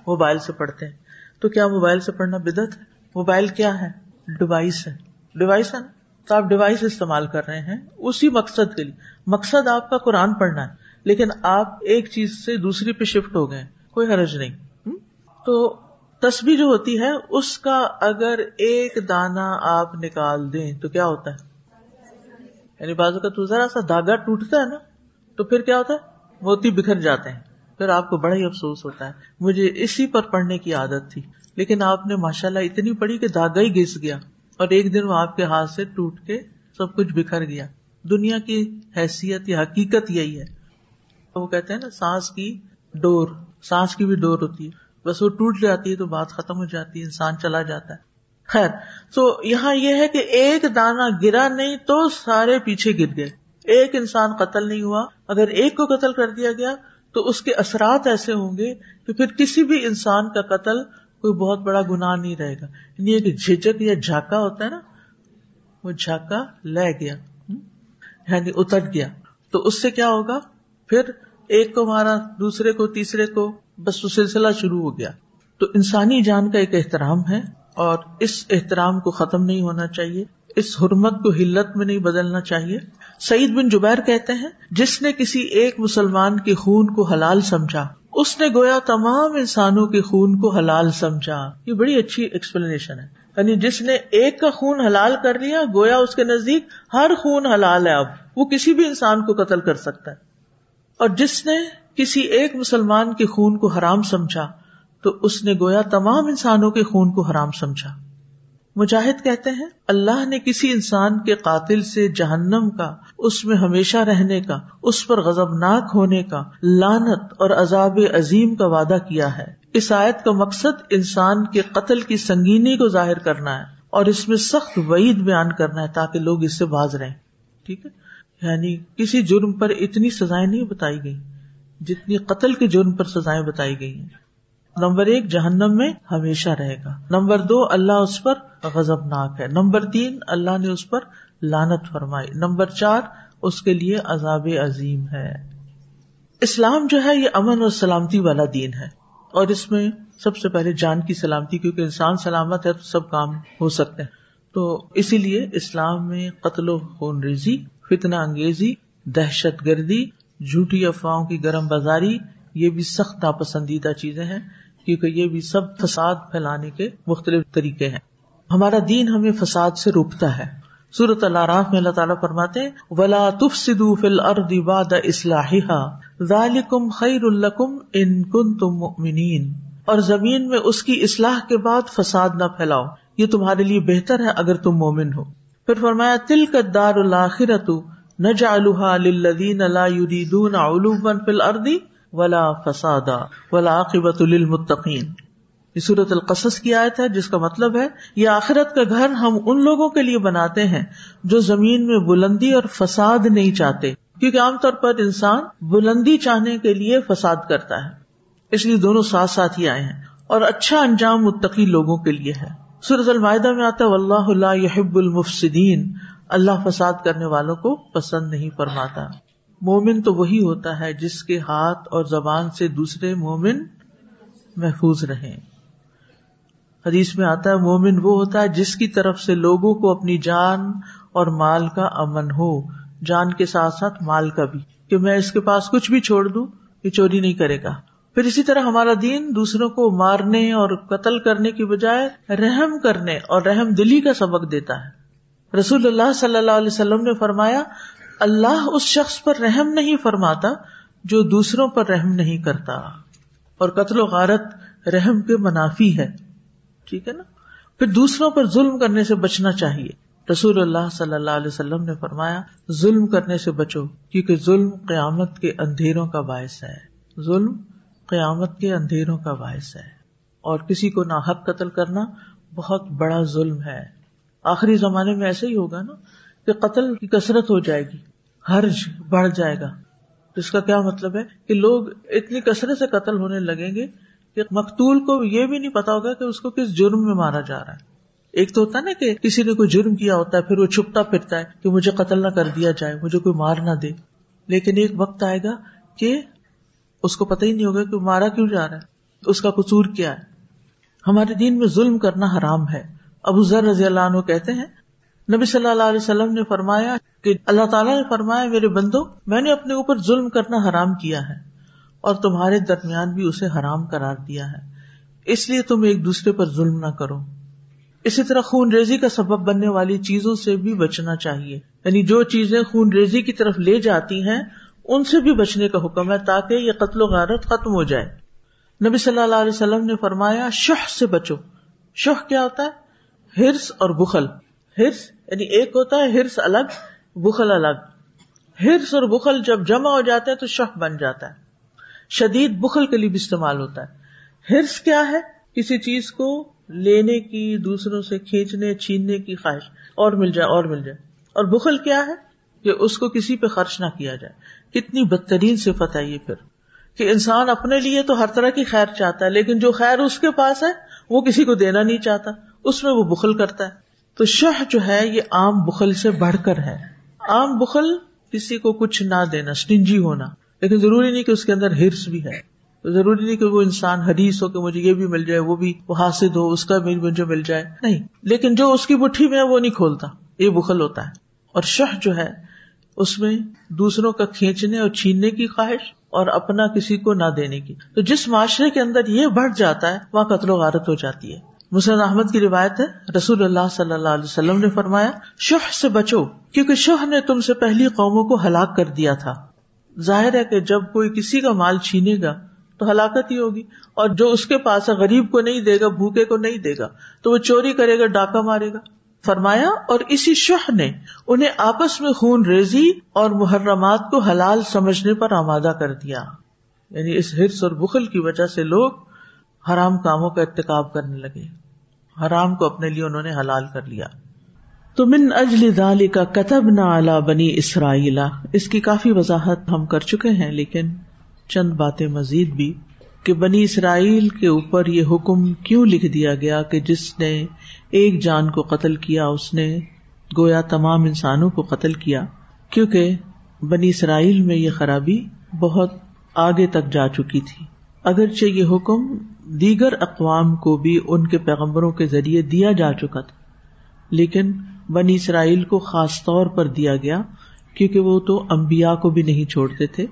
موبائل سے پڑھتے ہیں۔ تو کیا موبائل سے پڑھنا بدت ہے؟ موبائل کیا ہے؟ ڈیوائس ہے۔ ڈیوائس ہے۔ نا تو آپ ڈیوائس استعمال کر رہے ہیں اسی مقصد کے لیے۔ مقصد آپ کا قرآن پڑھنا ہے، لیکن آپ ایک چیز سے دوسری پہ شفٹ ہو گئے کوئی حرج نہیں۔ تو تصویر جو ہوتی ہے، اس کا اگر ایک دانا آپ نکال دیں تو کیا ہوتا ہے؟ یعنی بازو کا تو ذرا سا دھاگا ٹوٹتا ہے نا، تو پھر کیا ہوتا ہے؟ موتی بکھر جاتے ہیں۔ پھر آپ کو بڑا ہی افسوس ہوتا ہے۔ مجھے اسی پر پڑھنے کی عادت تھی۔ لیکن آپ نے ماشاء اللہ اتنی پڑھی کہ دھاگا ہی گھس گیا اور ایک دن وہ آپ کے ہاتھ سے ٹوٹ کے سب کچھ بکھر گیا۔ دنیا کی حیثیت یا حقیقت یہی ہے۔ وہ کہتے ہیں نا، سانس کی ڈور، سانس کی بھی ڈور ہوتی ہے۔ بس وہ ٹوٹ جاتی ہے تو بات ختم ہو جاتی ہے، انسان چلا جاتا ہے۔ خیر، تو یہاں یہ ہے کہ ایک دانا گرا نہیں تو سارے پیچھے گر گئے۔ ایک انسان قتل نہیں ہوا۔ اگر ایک کو قتل کر دیا گیا تو اس کے اثرات ایسے ہوں گے کہ پھر کسی بھی انسان کا قتل کوئی بہت بڑا گنا نہیں رہے گا۔ یعنی ایک جھجک یا جھاکا ہوتا ہے نا، وہ جھاکا لے گیا یعنی اتر گیا۔ تو اس سے کیا ہوگا؟ پھر ایک کو مارا، دوسرے کو، تیسرے کو، بس وہ سلسلہ شروع ہو گیا۔ تو انسانی جان کا ایک احترام ہے اور اس احترام کو ختم نہیں ہونا چاہیے۔ اس حرمت کو ہلت میں نہیں بدلنا چاہیے۔ سعید بن جبیر کہتے ہیں، جس نے کسی ایک مسلمان کے خون کو حلال سمجھا اس نے گویا تمام انسانوں کے خون کو حلال سمجھا۔ یہ بڑی اچھی ایکسپلینیشن ہے۔ یعنی جس نے ایک کا خون حلال کر لیا، گویا اس کے نزدیک ہر خون حلال ہے اب۔ وہ کسی بھی انسان کو قتل کر سکتا ہے۔ اور جس نے کسی ایک مسلمان کے خون کو حرام سمجھا، تو اس نے گویا تمام انسانوں کے خون کو حرام سمجھا۔ مجاہد کہتے ہیں، اللہ نے کسی انسان کے قاتل سے جہنم کا، اس میں ہمیشہ رہنے کا، اس پر غزبناک ہونے کا لانت اور عذاب عظیم کا وعدہ کیا ہے۔ اس آیت کا مقصد انسان کے قتل کی سنگینی کو ظاہر کرنا ہے اور اس میں سخت وعید بیان کرنا ہے تاکہ لوگ اس سے باز رہیں۔ ٹھیک ہے؟ یعنی کسی جرم پر اتنی سزائیں نہیں بتائی گئی جتنی قتل کے جرم پر سزائیں بتائی گئی ہیں نمبر ایک جہنم میں ہمیشہ رہے گا۔ نمبر دو، اللہ اس پر غزب ناک ہے۔ نمبر تین، اللہ نے اس پر لانت فرمائی۔ نمبر چار، اس کے لیے عذاب عظیم ہے۔ اسلام جو ہے، یہ امن اور سلامتی والا دین ہے۔ اور اس میں سب سے پہلے جان کی سلامتی، کیونکہ انسان سلامت ہے، تو سب کام ہو سکتے ہیں۔ تو اسی لیے اسلام میں قتل و خون ریزی فتنا انگیزی، دہشت گردی، جھوٹی افواہوں کی گرم بازاری، یہ بھی سخت ناپسندیدہ چیزیں ہیں۔ کیونکہ یہ بھی سب فساد پھیلانے کے مختلف طریقے ہیں۔ ہمارا دین ہمیں فساد سے روکتا ہے۔ سورت اللہ راف میں اللہ تعالیٰ فرماتے ولا تف سدو فل اردی باد اسلحہ ذالکم خیر الکم ان کن تم مؤمنین اور زمین میں اس کی اصلاح کے بعد فساد نہ پھیلاؤ۔ یہ تمہارے لیے بہتر ہے اگر تم مومن ہو۔ پھر فرمایا تل کا دار الآخرت نہ جالحا للذین لا یریدون علوا فی الارض ولا فسادا، ولا عاقبۃ للمتقین۔ یہ صورت القصص کی آیت ہے، جس کا مطلب ہے، یہ آخرت کا گھر ہم ان لوگوں کے لیے بناتے ہیں جو زمین میں بلندی اور فساد نہیں چاہتے، کیونکہ عام طور پر انسان بلندی چاہنے کے لیے فساد کرتا ہے۔ اس لیے دونوں ساتھ ساتھ ہی آئے ہیں اور اچھا انجام متقی لوگوں کے لیے ہے۔ سورت المائدہ میں آتا ہے اللہ اللہ یحب المفسدین۔ اللہ فساد کرنے والوں کو پسند نہیں فرماتا۔ مومن تو وہی ہوتا ہے جس کے ہاتھ اور زبان سے دوسرے مومن محفوظ رہے حدیث میں آتا ہے، مومن وہ ہوتا ہے جس کی طرف سے لوگوں کو اپنی جان اور مال کا امن ہو، جان کے ساتھ ساتھ مال کا بھی۔ کہ میں اس کے پاس کچھ بھی چھوڑ دوں، یہ چوری نہیں کرے گا۔ پھر اسی طرح ہمارا دین دوسروں کو مارنے اور قتل کرنے کی بجائے رحم کرنے اور رحم دلی کا سبق دیتا ہے۔ رسول اللہ صلی اللہ علیہ وسلم نے فرمایا اللہ اس شخص پر رحم نہیں فرماتا جو دوسروں پر رحم نہیں کرتا اور قتل و غارت رحم کے منافی ہے ٹھیک ہے نا پھر دوسروں پر ظلم کرنے سے بچنا چاہیے رسول اللہ صلی اللہ علیہ وسلم نے فرمایا ظلم کرنے سے بچو کیونکہ ظلم قیامت کے اندھیروں کا باعث ہے ظلم قیامت کے اندھیروں کا باعث ہے اور کسی کو ناحق قتل کرنا بہت بڑا ظلم ہے آخری زمانے میں ایسے ہی ہوگا نا کہ قتل کی کثرت ہو جائے گی، حرج بڑھ جائے گا۔ اس کا کیا مطلب ہے؟ کہ لوگ اتنی کثرت سے قتل ہونے لگیں گے کہ مقتول کو یہ بھی نہیں پتا ہوگا کہ اس کو کس جرم میں مارا جا رہا ہے۔ ایک تو ہوتا ہے نا کہ کسی نے کوئی جرم کیا ہوتا ہے، پھر وہ چھپتا پھرتا ہے کہ مجھے قتل نہ کر دیا جائے، مجھے کوئی مار نہ دے۔ لیکن ایک وقت آئے گا کہ اس کو پتہ ہی نہیں ہوگا کہ مارا کیوں جا رہا ہے، اس کا قصور کیا ہے۔ ہمارے دین میں ظلم کرنا حرام ہے۔ ابو ذر رضی اللہ عنہ کہتے ہیں نبی صلی اللہ علیہ وسلم نے فرمایا کہ اللہ تعالیٰ نے فرمایا، میرے بندو، میں نے اپنے اوپر ظلم کرنا حرام کیا ہے اور تمہارے درمیان بھی اسے حرام قرار دیا ہے۔ اس لیے تم ایک دوسرے پر ظلم نہ کرو۔ اسی طرح خون ریزی کا سبب بننے والی چیزوں سے بھی بچنا چاہیے۔ یعنی جو چیزیں خون ریزی کی طرف لے جاتی ہیں، ان سے بھی بچنے کا حکم ہے تاکہ یہ قتل و غارت ختم ہو جائے۔ نبی صلی اللہ علیہ وسلم نے فرمایا شہ سے بچو۔ شہ کیا ہوتا ہے؟ ہرس اور بخل۔ ہرس یعنی ایک ہوتا ہے ہرس الگ، بخل الگ۔ ہرس اور بخل جب جمع ہو جاتے ہیں تو شہ بن جاتا ہے۔ شدید بخل کے لیے بھی استعمال ہوتا ہے۔ ہرس کیا ہے؟ کسی چیز کو لینے کی، دوسروں سے کھینچنے، چھیننے کی خواہش۔ اور مل جائے، اور مل جائے۔ اور بخل کیا ہے؟ کہ اس کو کسی پہ خرچ نہ کیا جائے۔ کتنی بدترین صفت ہے یہ پھر۔ کہ انسان اپنے لیے تو ہر طرح کی خیر چاہتا ہے، لیکن جو خیر اس کے پاس ہے، وہ کسی کو دینا نہیں چاہتا۔ اس میں وہ بخل کرتا ہے۔ تو شہ جو ہے یہ عام بخل سے بڑھ کر ہے۔ عام بخل کسی کو کچھ نہ دینا، سٹنجی ہونا، لیکن ضروری نہیں کہ اس کے اندر ہرس بھی ہے۔ ضروری نہیں کہ وہ انسان حدیث ہو کہ مجھے یہ بھی مل جائے، وہ بھی وہ حاصل ہو، اس کا بھی مجھے مل جائے۔ نہیں، لیکن جو اس کی مٹھی میں ہے وہ نہیں کھولتا۔ یہ بخل ہوتا ہے۔ اور شہ جو ہے، اس میں دوسروں کا کھینچنے اور چھیننے کی خواہش اور اپنا کسی کو نہ دینے کی۔ تو جس معاشرے کے اندر یہ بڑھ جاتا ہے، وہاں قتل و غارت ہو جاتی ہے۔ مسلم احمد کی روایت ہے، رسول اللہ صلی اللہ علیہ وسلم نے فرمایا شہ سے بچو، کیونکہ شہ نے تم سے پہلی قوموں کو ہلاک کر دیا تھا۔ ظاہر ہے کہ جب کوئی کسی کا مال چھینے گا، تو ہلاکت ہی ہوگی۔ اور جو اس کے پاس ہے، غریب کو نہیں دے گا، بھوکے کو نہیں دے گا، تو وہ چوری کرے گا، ڈاکہ مارے گا۔ فرمایا، اور اسی شہ نے انہیں آپس میں خون ریزی اور محرمات کو حلال سمجھنے پر آمادہ کر دیا۔ یعنی اس ہرس اور بخل کی وجہ سے لوگ حرام کاموں کا ارتقاب کرنے لگے۔ حرام کو اپنے لیے انہوں نے حلال کر لیا۔ تو من اجل دال کا کتب نہ اعلی بنی اسرائیلا اس کی کافی وضاحت ہم کر چکے ہیں، لیکن چند باتیں مزید بھی کہ بنی اسرائیل کے اوپر یہ حکم کیوں لکھ دیا گیا کہ جس نے ایک جان کو قتل کیا، اس نے گویا تمام انسانوں کو قتل کیا۔ کیونکہ بنی اسرائیل میں یہ خرابی بہت آگے تک جا چکی تھی۔ اگرچہ یہ حکم دیگر اقوام کو بھی ان کے پیغمبروں کے ذریعے دیا جا چکا تھا۔ لیکن بنی اسرائیل کو خاص طور پر دیا گیا کیونکہ وہ تو امبیا کو بھی نہیں چھوڑتے تھے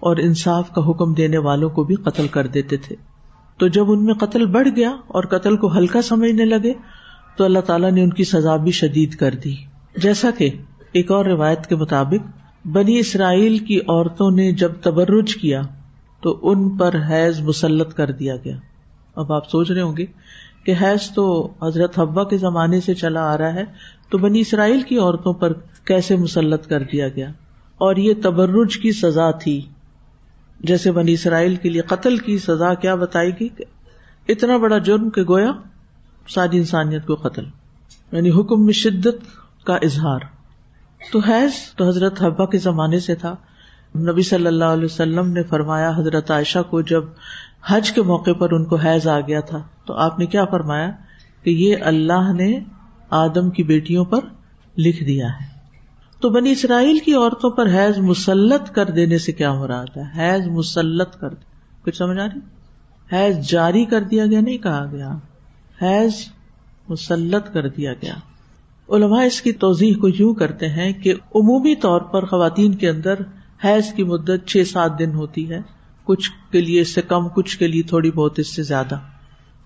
اور انصاف کا حکم دینے والوں کو بھی قتل کر دیتے تھے۔ تو جب ان میں قتل بڑھ گیا اور قتل کو ہلکا سمجھنے لگے، تو اللہ تعالیٰ نے ان کی سزا بھی شدید کر دی۔ جیسا کہ ایک اور روایت کے مطابق، بنی اسرائیل کی عورتوں نے جب تبرج کیا، تو ان پر حیض مسلط کر دیا گیا۔ اب آپ سوچ رہے ہوں گے کہ حیض تو حضرت حبا کے زمانے سے چلا آ رہا ہے، تو بنی اسرائیل کی عورتوں پر کیسے مسلط کر دیا گیا؟ اور یہ تبرج کی سزا تھی۔ جیسے بنی اسرائیل کے لیے قتل کی سزا کیا بتائے گی اتنا بڑا جرم کہ گویا ساری انسانیت کو قتل یعنی حکم میں شدت کا اظہار۔ تو حیض تو حضرت حبا کے زمانے سے تھا۔ نبی صلی اللہ علیہ وسلم نے فرمایا، حضرت عائشہ کو جب حج کے موقع پر ان کو حیض آ گیا تھا۔ تو آپ نے کیا فرمایا کہ یہ اللہ نے آدم کی بیٹیوں پر لکھ دیا ہے۔ تو بنی اسرائیل کی عورتوں پر حیض مسلط کر دینے سے کیا ہو رہا تھا حیض مسلط کر کچھ سمجھ آ رہی؟ حیض جاری کر دیا گیا نہیں کہا گیا۔ حیض مسلط کر دیا گیا۔ علماء اس کی توضیح کو یوں کرتے ہیں کہ عمومی طور پر خواتین کے اندر حیض کی مدت چھ سات دن ہوتی ہے۔ کچھ کے لیے اس سے کم، کچھ کے لیے تھوڑی بہت اس سے زیادہ۔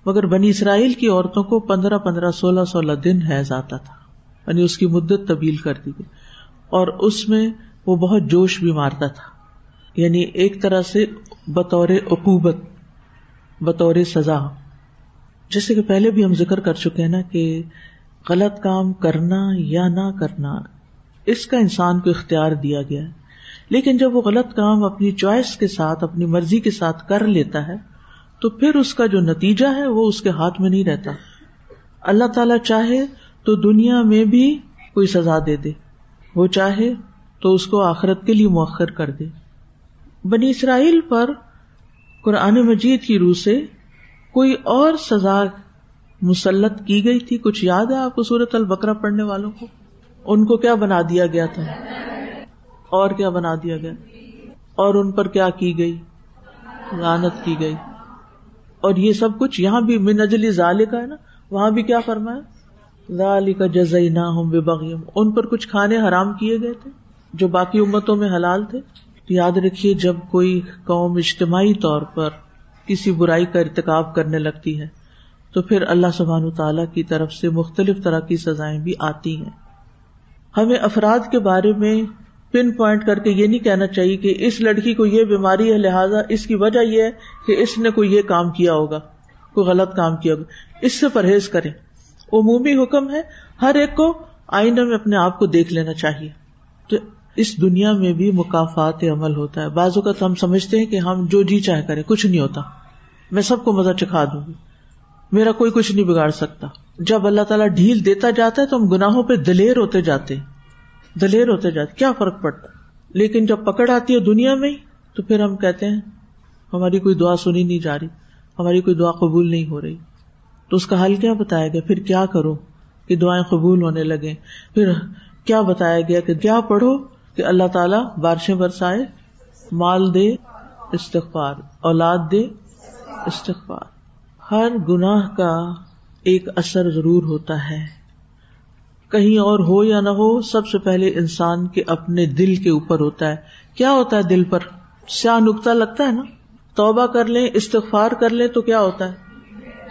مگر بنی اسرائیل کی عورتوں کو پندرہ پندرہ، سولہ سولہ دن حیض آتا تھا۔ یعنی اس کی مدت طویل کر دی گئی۔ اور اس میں وہ بہت جوش بھی مارتا تھا۔ یعنی ایک طرح سے بطور عقوبت، بطور سزا۔ جیسے کہ پہلے بھی ہم ذکر کر چکے ہیں نا کہ غلط کام کرنا یا نہ کرنا، اس کا انسان کو اختیار دیا گیا ہے۔ لیکن جب وہ غلط کام اپنی چوائس کے ساتھ، اپنی مرضی کے ساتھ کر لیتا ہے، تو پھر اس کا جو نتیجہ ہے، وہ اس کے ہاتھ میں نہیں رہتا۔ اللہ تعالی چاہے تو دنیا میں بھی کوئی سزا دے دے۔ وہ چاہے تو اس کو آخرت کے لیے مؤخر کر دے۔ بنی اسرائیل پر قرآن مجید کی روح سے کوئی اور سزا مسلط کی گئی تھی؟ کچھ یاد ہے آپ کو سورت البکرا پڑھنے والوں کو؟ ان کو کیا بنا دیا گیا تھا؟ اور کیا بنا دیا گیا؟ اور ان پر کیا کی گئی؟ رانت کی گئی۔ اور یہ سب کچھ یہاں بھی من اجلی ظال کا ہے نا؟ وہاں بھی کیا فرمایا؟ ظال کا جزئی نہ ہوں بغیم ان پر کچھ کھانے حرام کیے گئے تھے جو باقی امتوں میں حلال تھے۔ یاد رکھیے جب کوئی قوم اجتماعی طور پر کسی برائی کا ارتکاب کرنے لگتی ہے، تو پھر اللہ سبحان تعالی کی طرف سے مختلف طرح کی سزائیں بھی آتی ہیں۔ ہمیں افراد کے بارے میں پن پوائنٹ کر کے یہ نہیں کہنا چاہیے کہ اس لڑکی کو یہ بیماری ہے، لہٰذا اس کی وجہ یہ ہے کہ اس نے کوئی یہ کام کیا ہوگا، کوئی غلط کام کیا ہوگا۔ اس سے پرہیز کرے عمومی حکم ہے، ہر ایک کو آئینہ میں اپنے آپ کو دیکھ لینا چاہیے۔ تو اس دنیا میں بھی مقافات عمل ہوتا ہے۔ بعض اوقات ہم سمجھتے ہیں کہ ہم جو جی چاہے کریں، کچھ نہیں ہوتا۔ میں سب کو مزہ چکھا دوں گی۔ میرا کوئی کچھ نہیں بگاڑ سکتا۔ جب اللہ تعالیٰ ڈھیل دیتا جاتا ہے تو ہم گناہوں پہ دلیر ہوتے جاتے ہیں۔ دلیر ہوتے جاتے، کیا فرق پڑتا؟ لیکن جب پکڑ آتی ہے دنیا میں تو پھر ہم کہتے ہیں، ہماری کوئی دعا سنی نہیں جا رہی، ہماری کوئی دعا قبول نہیں ہو رہی۔ تو اس کا حل کیا بتایا گیا؟ پھر کیا کرو کہ دعائیں قبول ہونے لگے پھر کیا بتایا گیا کہ کیا پڑھو کہ اللہ تعالیٰ بارشیں برسائے؟ مال دے، استغفار۔ اولاد دے، استغفار۔ ہر گناہ کا ایک اثر ضرور ہوتا ہے۔ کہیں اور ہو یا نہ ہو، سب سے پہلے انسان کے اپنے دل کے اوپر ہوتا ہے۔ کیا ہوتا ہے دل پر؟ سیاہ نکتا لگتا ہے نا۔ توبہ کر لیں، استغفار کر لیں تو کیا ہوتا ہے؟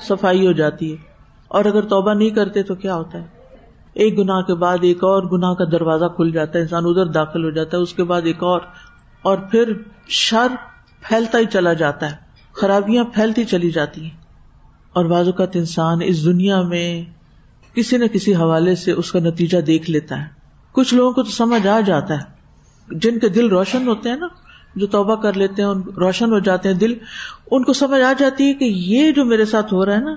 صفائی ہو جاتی ہے۔ اور اگر توبہ نہیں کرتے تو کیا ہوتا ہے؟ ایک گنا کے بعد ایک اور گنا کا دروازہ کھل جاتا ہے، انسان ادھر داخل ہو جاتا ہے، اس کے بعد ایک اور۔ اور پھر شر پھیلتا ہی چلا جاتا ہے۔ خرابیاں پھیلتی چلی جاتی ہیں۔ اور بعض اوقات انسان اس دنیا میں کسی نہ کسی حوالے سے اس کا نتیجہ دیکھ لیتا ہے۔ کچھ لوگوں کو تو سمجھ آ جاتا ہے۔ جن کے دل روشن ہوتے ہیں نا، جو توبہ کر لیتے ہیں روشن ہو جاتے ہیں دل، ان کو سمجھ آ جاتی ہے کہ یہ جو میرے ساتھ ہو رہا ہے نا،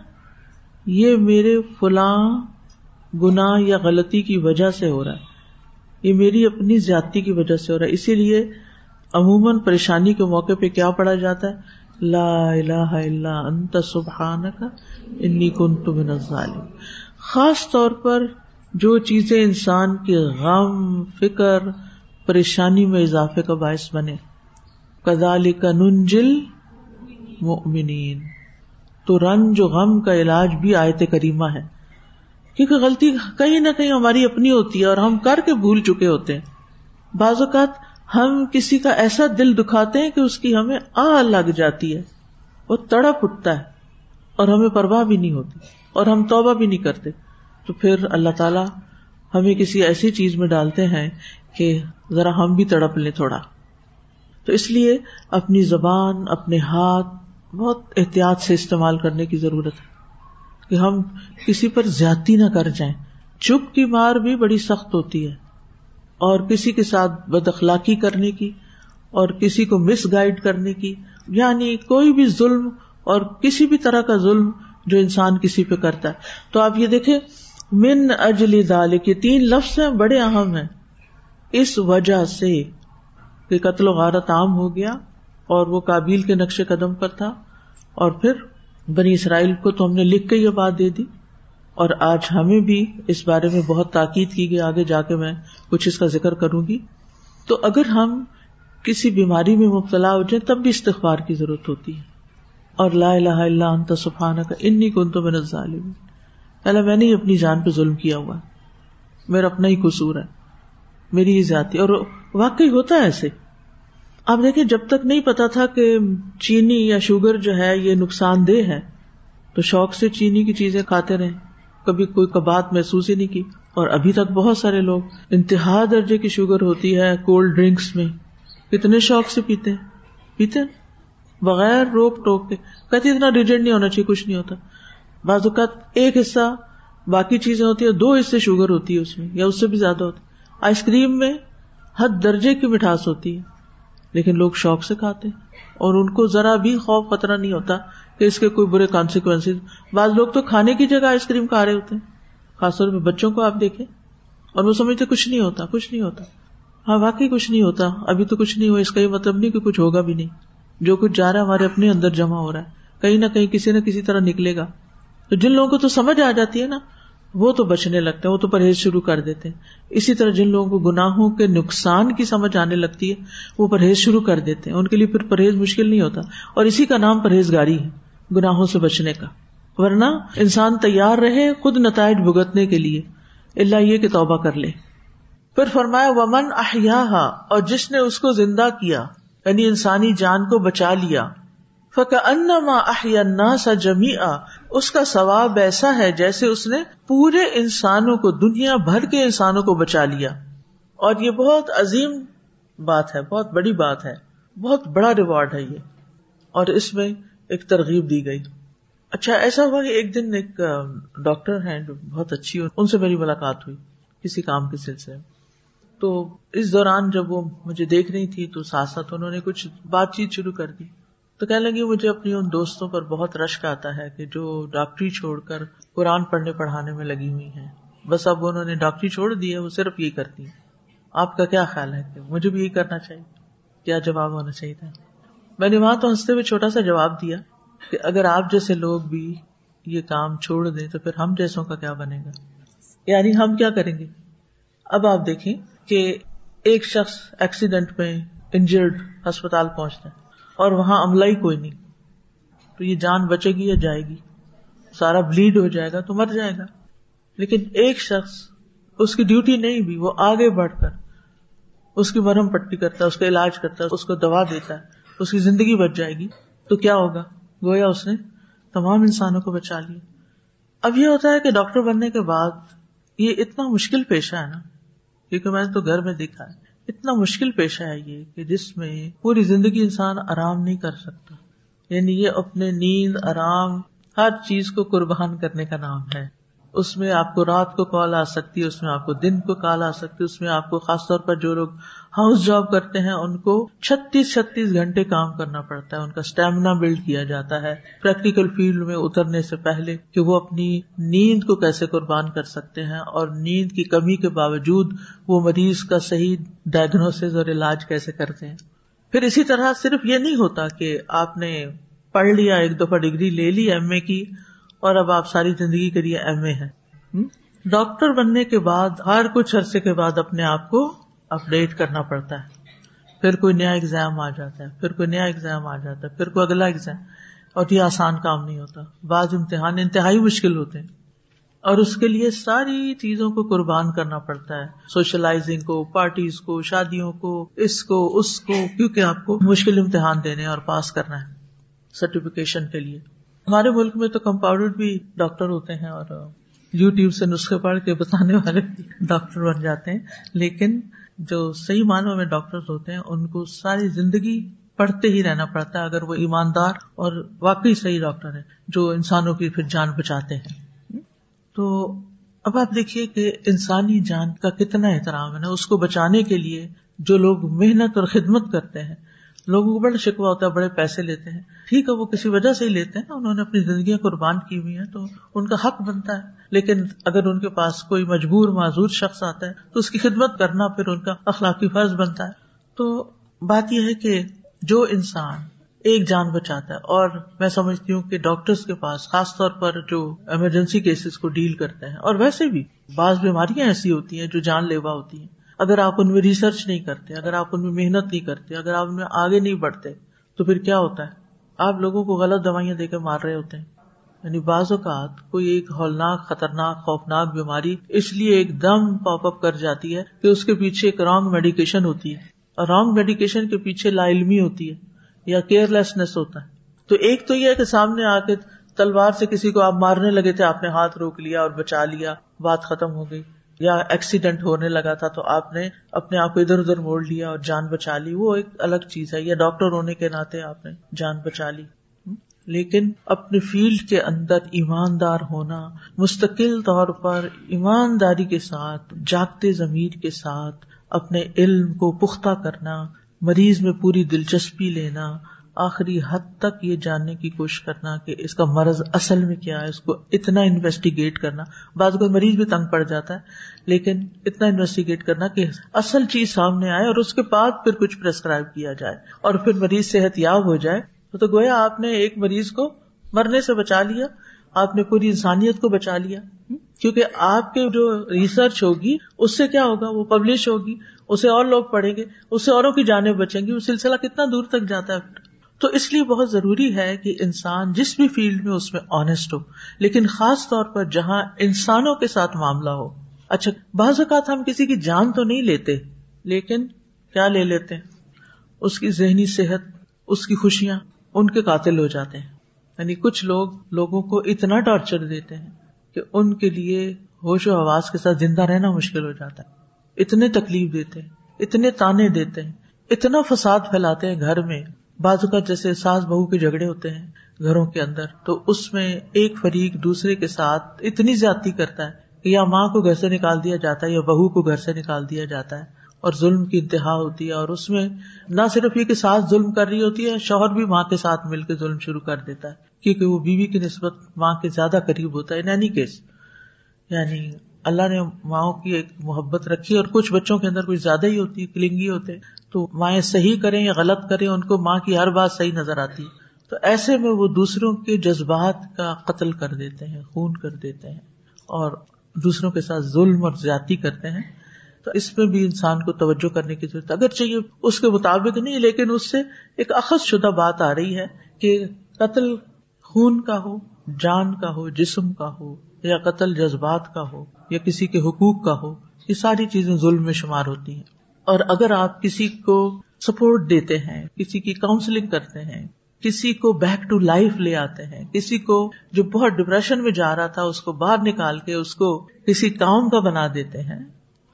یہ میرے فلاں گنا یا غلطی کی وجہ سے ہو رہا ہے۔ یہ میری اپنی زیادتی کی وجہ سے ہو رہا ہے۔ اسی لیے عموماً پریشانی کے موقع پہ کیا پڑھا جاتا ہے؟ لا الہ الا انت سبحانک، انی کنت من الظالمین۔ خاص طور پر جو چیزیں انسان کے غم، فکر، پریشانی میں اضافے کا باعث بنے۔ کدال کا ننجل مومنین تو رنج و غم کا علاج بھی آیت کریمہ ہے۔ کیونکہ غلطی کہیں نہ کہیں ہماری اپنی ہوتی ہے اور ہم کر کے بھول چکے ہوتے ہیں۔ بعض اوقات ہم کسی کا ایسا دل دکھاتے ہیں کہ اس کی ہمیں آ لگ جاتی ہے۔ وہ تڑپ اٹھتا ہے اور ہمیں پرواہ بھی نہیں ہوتی۔ اور ہم توبہ بھی نہیں کرتے۔ تو پھر اللہ تعالی ہمیں کسی ایسی چیز میں ڈالتے ہیں کہ ذرا ہم بھی تڑپ لیں تھوڑا۔ تو اس لیے اپنی زبان، اپنے ہاتھ بہت احتیاط سے استعمال کرنے کی ضرورت ہے کہ ہم کسی پر زیادتی نہ کر جائیں۔ چپ کی مار بھی بڑی سخت ہوتی ہے۔ اور کسی کے ساتھ بد اخلاقی کرنے کی اور کسی کو مس گائڈ کرنے کی یعنی کوئی بھی ظلم اور کسی بھی طرح کا ظلم جو انسان کسی پہ کرتا ہے۔ تو آپ یہ دیکھیں، من اجلی دال کے تین لفظ ہیں، بڑے اہم ہیں۔ اس وجہ سے کہ قتل و غارت عام ہو گیا اور وہ کابل کے نقش قدم پر تھا۔ اور پھر بنی اسرائیل کو تو ہم نے لکھ کے یہ بات دے دی۔ اور آج ہمیں بھی اس بارے میں بہت تاکید کی گئی، آگے جا کے میں کچھ اس کا ذکر کروں گی۔ تو اگر ہم کسی بیماری میں مبتلا ہو جائیں، تب بھی استغفار کی ضرورت ہوتی ہے۔ اور لا الہ الا انت سبحانہ کا انی کن تو میں ظالم پہلے میں نے اپنی جان پہ ظلم کیا ہوا۔ میرا اپنا ہی قصور ہے۔ میری ہی ذاتی اور واقعی ہوتا ہے ایسے۔ آپ دیکھیں، جب تک نہیں پتا تھا کہ چینی یا شوگر جو ہے، یہ نقصان دہ ہے، تو شوق سے چینی کی چیزیں کھاتے رہے۔ کبھی کوئی کبات محسوس ہی نہیں کی۔ اور ابھی تک بہت سارے لوگ انتہا درجے کی شوگر ہوتی ہے کولڈ ڈرنکس میں۔ کتنے شوق سے پیتے ہیں۔ پیتے ہیں؟ بغیر روک ٹوک کے۔ کہتے اتنا ریجنٹ نہیں ہونا چاہیے، کچھ نہیں ہوتا۔ بعض اوقات ایک حصہ باقی چیزیں ہوتی ہیں، دو حصے شوگر ہوتی ہے اس میں، یا اس سے بھی زیادہ ہوتی آئس کریم میں حد درجے کی مٹھاس ہوتی ہے، لیکن لوگ شوق سے کھاتے اور ان کو ذرا بھی خوف خطرہ نہیں ہوتا کہ اس کے کوئی برے کانسیکوینس بعض لوگ تو کھانے کی جگہ آئس کریم کھا رہے ہوتے ہیں، خاص طور پہ بچوں کو آپ دیکھیں۔ اور وہ سمجھتے کچھ نہیں ہوتا، کچھ نہیں ہوتا۔ ہاں واقعی کچھ نہیں ہوتا، ابھی تو کچھ نہیں ہوا، اس کا یہ مطلب نہیں کہ کچھ ہوگا بھی نہیں۔ جو کچھ جا رہا ہے ہمارے اپنے اندر جمع ہو رہا ہے۔ کہیں نہ کہیں کسی نہ کسی طرح نکلے گا۔ تو جن لوگوں کو تو سمجھ آ جاتی ہے نا، وہ تو بچنے لگتے ہیں، وہ تو پرہیز شروع کر دیتے ہیں۔ اسی طرح جن لوگوں کو گناہوں کے نقصان کی سمجھ آنے لگتی ہے، وہ پرہیز شروع کر دیتے ہیں۔ ان کے لیے پھر پرہیز مشکل نہیں ہوتا۔ اور اسی کا نام پرہیزگاری ہے، گناہوں سے بچنے کا۔ ورنہ انسان تیار رہے خود نتائج بھگتنے کے لیے۔ اللہ یہ کہ توبہ کر لے۔ پھر فرمایا، ومن احیا اور جس نے اس کو زندہ کیا یعنی انسانی جان کو بچا لیا۔ فک ان سا جمی اس کا ثواب ایسا ہے جیسے اس نے پورے انسانوں کو، دنیا بھر کے انسانوں کو بچا لیا۔ اور یہ بہت عظیم بات ہے، بہت بڑی بات ہے۔ بہت بڑا ریوارڈ ہے یہ۔ اور اس میں ایک ترغیب دی گئی۔ اچھا ایسا ہوا کہ ایک دن ایک ڈاکٹر ہیں جو بہت اچھی، ان سے میری ملاقات ہوئی کسی کام کے سلسلے میں۔ تو اس دوران جب وہ مجھے دیکھ رہی تھی تو ساتھ ساتھ انہوں نے کچھ بات چیت شروع کر دی۔ تو کہنے لگی، مجھے اپنی ان دوستوں پر بہت رشک آتا ہے کہ جو ڈاکٹری چھوڑ کر قرآن پڑھنے پڑھانے میں لگی ہوئی ہیں۔ بس اب انہوں نے ڈاکٹری چھوڑ دی ہے، وہ صرف یہی کرتی ہیں۔ آپ کا کیا خیال ہے کہ مجھے بھی یہی کرنا چاہیے؟ کیا جواب ہونا چاہیے تھا؟ میں نے وہاں تو ہنستے ہوئے چھوٹا سا جواب دیا کہ اگر آپ جیسے لوگ بھی یہ کام چھوڑ دیں تو پھر ہم جیسوں کا کیا بنے گا؟ یعنی ہم کیا کریں گے؟ اب آپ دیکھیں۔ کہ ایک شخص ایکسیڈنٹ میں انجرڈ ہسپتال پہنچتا ہے اور وہاں عملہ ہی کوئی نہیں۔ تو یہ جان بچے گی یا جائے گی؟ سارا بلیڈ ہو جائے گا تو مر جائے گا۔ لیکن ایک شخص اس کی ڈیوٹی نہیں بھی، وہ آگے بڑھ کر اس کی مرہم پٹی کرتا ہے، اس کا علاج کرتا ہے، اس کو دوا دیتا ہے، اس کی زندگی بچ جائے گی۔ تو کیا ہوگا؟ گویا اس نے تمام انسانوں کو بچا لیا۔ اب یہ ہوتا ہے کہ ڈاکٹر بننے کے بعد یہ اتنا مشکل پیشہ ہے نا۔ کیونکہ میں نے تو گھر میں دیکھا ہے۔ اتنا مشکل پیشہ ہے یہ کہ جس میں پوری زندگی انسان آرام نہیں کر سکتا۔ یعنی یہ اپنے نیند، آرام، ہر چیز کو قربان کرنے کا نام ہے۔ اس میں آپ کو رات کو کال آ سکتی ہے، اس میں آپ کو دن کو کال آ سکتی ہے، اس میں آپ کو خاص طور پر جو لوگ ہاؤس جاب کرتے ہیں، ان کو چھتیس چھتیس گھنٹے کام کرنا پڑتا ہے، ان کا اسٹیمنا بلڈ کیا جاتا ہے۔ پریکٹیکل فیلڈ میں اترنے سے پہلے کہ وہ اپنی نیند کو کیسے قربان کر سکتے ہیں اور نیند کی کمی کے باوجود وہ مریض کا صحیح ڈائگنوس اور علاج کیسے کرتے ہیں۔ پھر اسی طرح صرف یہ نہیں ہوتا کہ آپ نے پڑھ لیا، ایک دفعہ ڈگری لے لی ایم اے کی اور اب آپ ساری زندگی کے لیے ایم اے ہے ڈاکٹر بننے کے بعد ہر کچھ عرصے کے بعد اپنے آپ کو اپڈیٹ کرنا پڑتا ہے۔ پھر کوئی نیا اگزام آ جاتا ہے، پھر کوئی نیا اگزام آ جاتا ہے، پھر کوئی اگلا اگزام اور یہ آسان کام نہیں ہوتا۔ بعض امتحان انتہائی مشکل ہوتے ہیں۔ اور اس کے لیے ساری چیزوں کو قربان کرنا پڑتا ہے۔ سوشلائزنگ کو، پارٹیز کو، شادیوں کو، اس کو اس کو، کیونکہ آپ کو مشکل امتحان دینے اور پاس کرنا ہے سرٹیفکیشن کے لیے۔ ہمارے ملک میں تو کمپاؤنڈر بھی ڈاکٹر ہوتے ہیں اور یو ٹیوب سے نسخے پڑھ کے بتانے والے ڈاکٹر بن جاتے ہیں۔ لیکن جو صحیح معنوں میں ڈاکٹر ہوتے ہیں، ان کو ساری زندگی پڑھتے ہی رہنا پڑتا ہے، اگر وہ ایماندار اور واقعی صحیح ڈاکٹر ہے جو انسانوں کی پھر جان بچاتے ہیں۔ تو اب آپ دیکھیے کہ انسانی جان کا کتنا احترام ہے، اس کو بچانے کے لیے جو لوگ محنت اور خدمت کرتے ہیں لوگوں کو بڑا شکوا ہوتا ہے، بڑے پیسے لیتے ہیں۔ ٹھیک ہے، وہ کسی وجہ سے ہی لیتے ہیں، انہوں نے اپنی زندگیاں قربان کی ہوئی ہیں، تو ان کا حق بنتا ہے۔ لیکن اگر ان کے پاس کوئی مجبور، معذور شخص آتا ہے، تو اس کی خدمت کرنا پھر ان کا اخلاقی فرض بنتا ہے۔ تو بات یہ ہے کہ جو انسان ایک جان بچاتا ہے، اور میں سمجھتی ہوں کہ ڈاکٹرس کے پاس، خاص طور پر جو ایمرجنسی کیسز کو ڈیل کرتے ہیں، اور ویسے بھی بعض بیماریاں ایسی ہوتی ہیں جو جان لیوا ہوتی ہیں۔ اگر آپ ان میں ریسرچ نہیں کرتے، اگر آپ ان میں محنت نہیں کرتے، اگر آپ ان میں آگے نہیں بڑھتے، تو پھر کیا ہوتا ہے؟ آپ لوگوں کو غلط دوائیاں دے کے مار رہے ہوتے ہیں۔ یعنی بعض اوقات کوئی ایک ہولناک، خطرناک، خوفناک بیماری اس لیے ایک دم پاپ اپ کر جاتی ہے کہ اس کے پیچھے ایک رانگ میڈیکیشن ہوتی ہے۔ اور رانگ میڈیکیشن کے پیچھے لا علمی ہوتی ہے یا کیئر لیسنس ہوتا ہے۔ تو ایک تو یہ ہے کہ سامنے آ کے تلوار سے کسی کو آپ مارنے لگے تھے، آپ نے ہاتھ روک لیا اور بچا لیا، بات ختم ہو گئی۔ یا ایکسیڈینٹ ہونے لگا تھا تو آپ نے اپنے آپ کو ادھر ادھر موڑ لیا اور جان بچا لی۔ وہ ایک الگ چیز ہے۔ یا ڈاکٹر ہونے کے ناطے آپ نے جان بچا لی۔ لیکن اپنے فیلڈ کے اندر ایماندار ہونا، مستقل طور پر ایمانداری کے ساتھ، جاگتے ضمیر کے ساتھ اپنے علم کو پختہ کرنا، مریض میں پوری دلچسپی لینا آخری حد تک یہ جاننے کی کوشش کرنا کہ اس کا مرض اصل میں کیا ہے، اس کو اتنا انویسٹیگیٹ کرنا۔ بعض کوئی مریض بھی تنگ پڑ جاتا ہے، لیکن اتنا انویسٹیگیٹ کرنا کہ اصل چیز سامنے آئے اور اس کے بعد پھر کچھ پرسکرائب کیا جائے اور پھر مریض صحت یاب ہو جائے۔ تو گویا آپ نے ایک مریض کو مرنے سے بچا لیا، آپ نے پوری انسانیت کو بچا لیا۔ کیونکہ آپ کے جو ریسرچ ہوگی، اس سے کیا ہوگا؟ وہ پبلش ہوگی، اسے اور لوگ پڑھیں گے اس سے اوروں کی جانیں بچیں گی وہ سلسلہ کتنا دور تک جاتا ہے؟ تو اس لیے بہت ضروری ہے کہ انسان جس بھی فیلڈ میں اس میں آنےسٹ ہو، لیکن خاص طور پر جہاں انسانوں کے ساتھ معاملہ ہو۔ اچھا بعض اوقات ہم کسی کی جان تو نہیں لیتے، لیکن کیا لے لیتے؟ اس کی ذہنی صحت، اس کی خوشیاں، ان کے قاتل ہو جاتے ہیں۔ یعنی کچھ لوگ لوگوں کو اتنا ٹارچر دیتے ہیں کہ ان کے لیے ہوش و آواز کے ساتھ زندہ رہنا مشکل ہو جاتا ہے۔ اتنے تکلیف دیتے ہیں، اتنے تانے دیتے ہیں، اتنا فساد پھیلاتے ہیں گھر میں۔ بعض اوقات جیسے ساس بہو کے جھگڑے ہوتے ہیں گھروں کے اندر، تو اس میں ایک فریق دوسرے کے ساتھ اتنی زیادتی کرتا ہے کہ یا ماں کو گھر سے نکال دیا جاتا ہے یا بہو کو گھر سے نکال دیا جاتا ہے اور ظلم کی انتہا ہوتی ہے اور اس میں نہ صرف یہ کہ ساس ظلم کر رہی ہوتی ہے، شوہر بھی ماں کے ساتھ مل کے ظلم شروع کر دیتا ہے، کیونکہ وہ بیوی کی نسبت ماں کے زیادہ قریب ہوتا ہے اینی کیس یعنی اللہ نے ماؤں کی ایک محبت رکھی اور کچھ بچوں کے اندر کچھ زیادہ ہی ہوتی ہے کلنگی ہوتے۔ تو مائیں صحیح کریں یا غلط کریں، ان کو ماں کی ہر بات صحیح نظر آتی۔ تو ایسے میں وہ دوسروں کے جذبات کا قتل کر دیتے ہیں، خون کر دیتے ہیں اور دوسروں کے ساتھ ظلم اور زیادتی کرتے ہیں۔ تو اس میں بھی انسان کو توجہ کرنے کی ضرورت اگر چاہیے اس کے مطابق نہیں، لیکن اس سے ایک اخذ شدہ بات آ رہی ہے کہ قتل خون کا ہو، جان کا ہو، جسم کا ہو، یا قتل جذبات کا ہو، یا کسی کے حقوق کا ہو، یہ ساری چیزیں ظلم میں شمار ہوتی ہیں۔ اور اگر آپ کسی کو سپورٹ دیتے ہیں، کسی کی کاؤنسلنگ کرتے ہیں، کسی کو بیک ٹو لائف لے آتے ہیں، کسی کو جو بہت ڈپریشن میں جا رہا تھا، اس کو باہر نکال کے اس کو کسی کام کا بنا دیتے ہیں،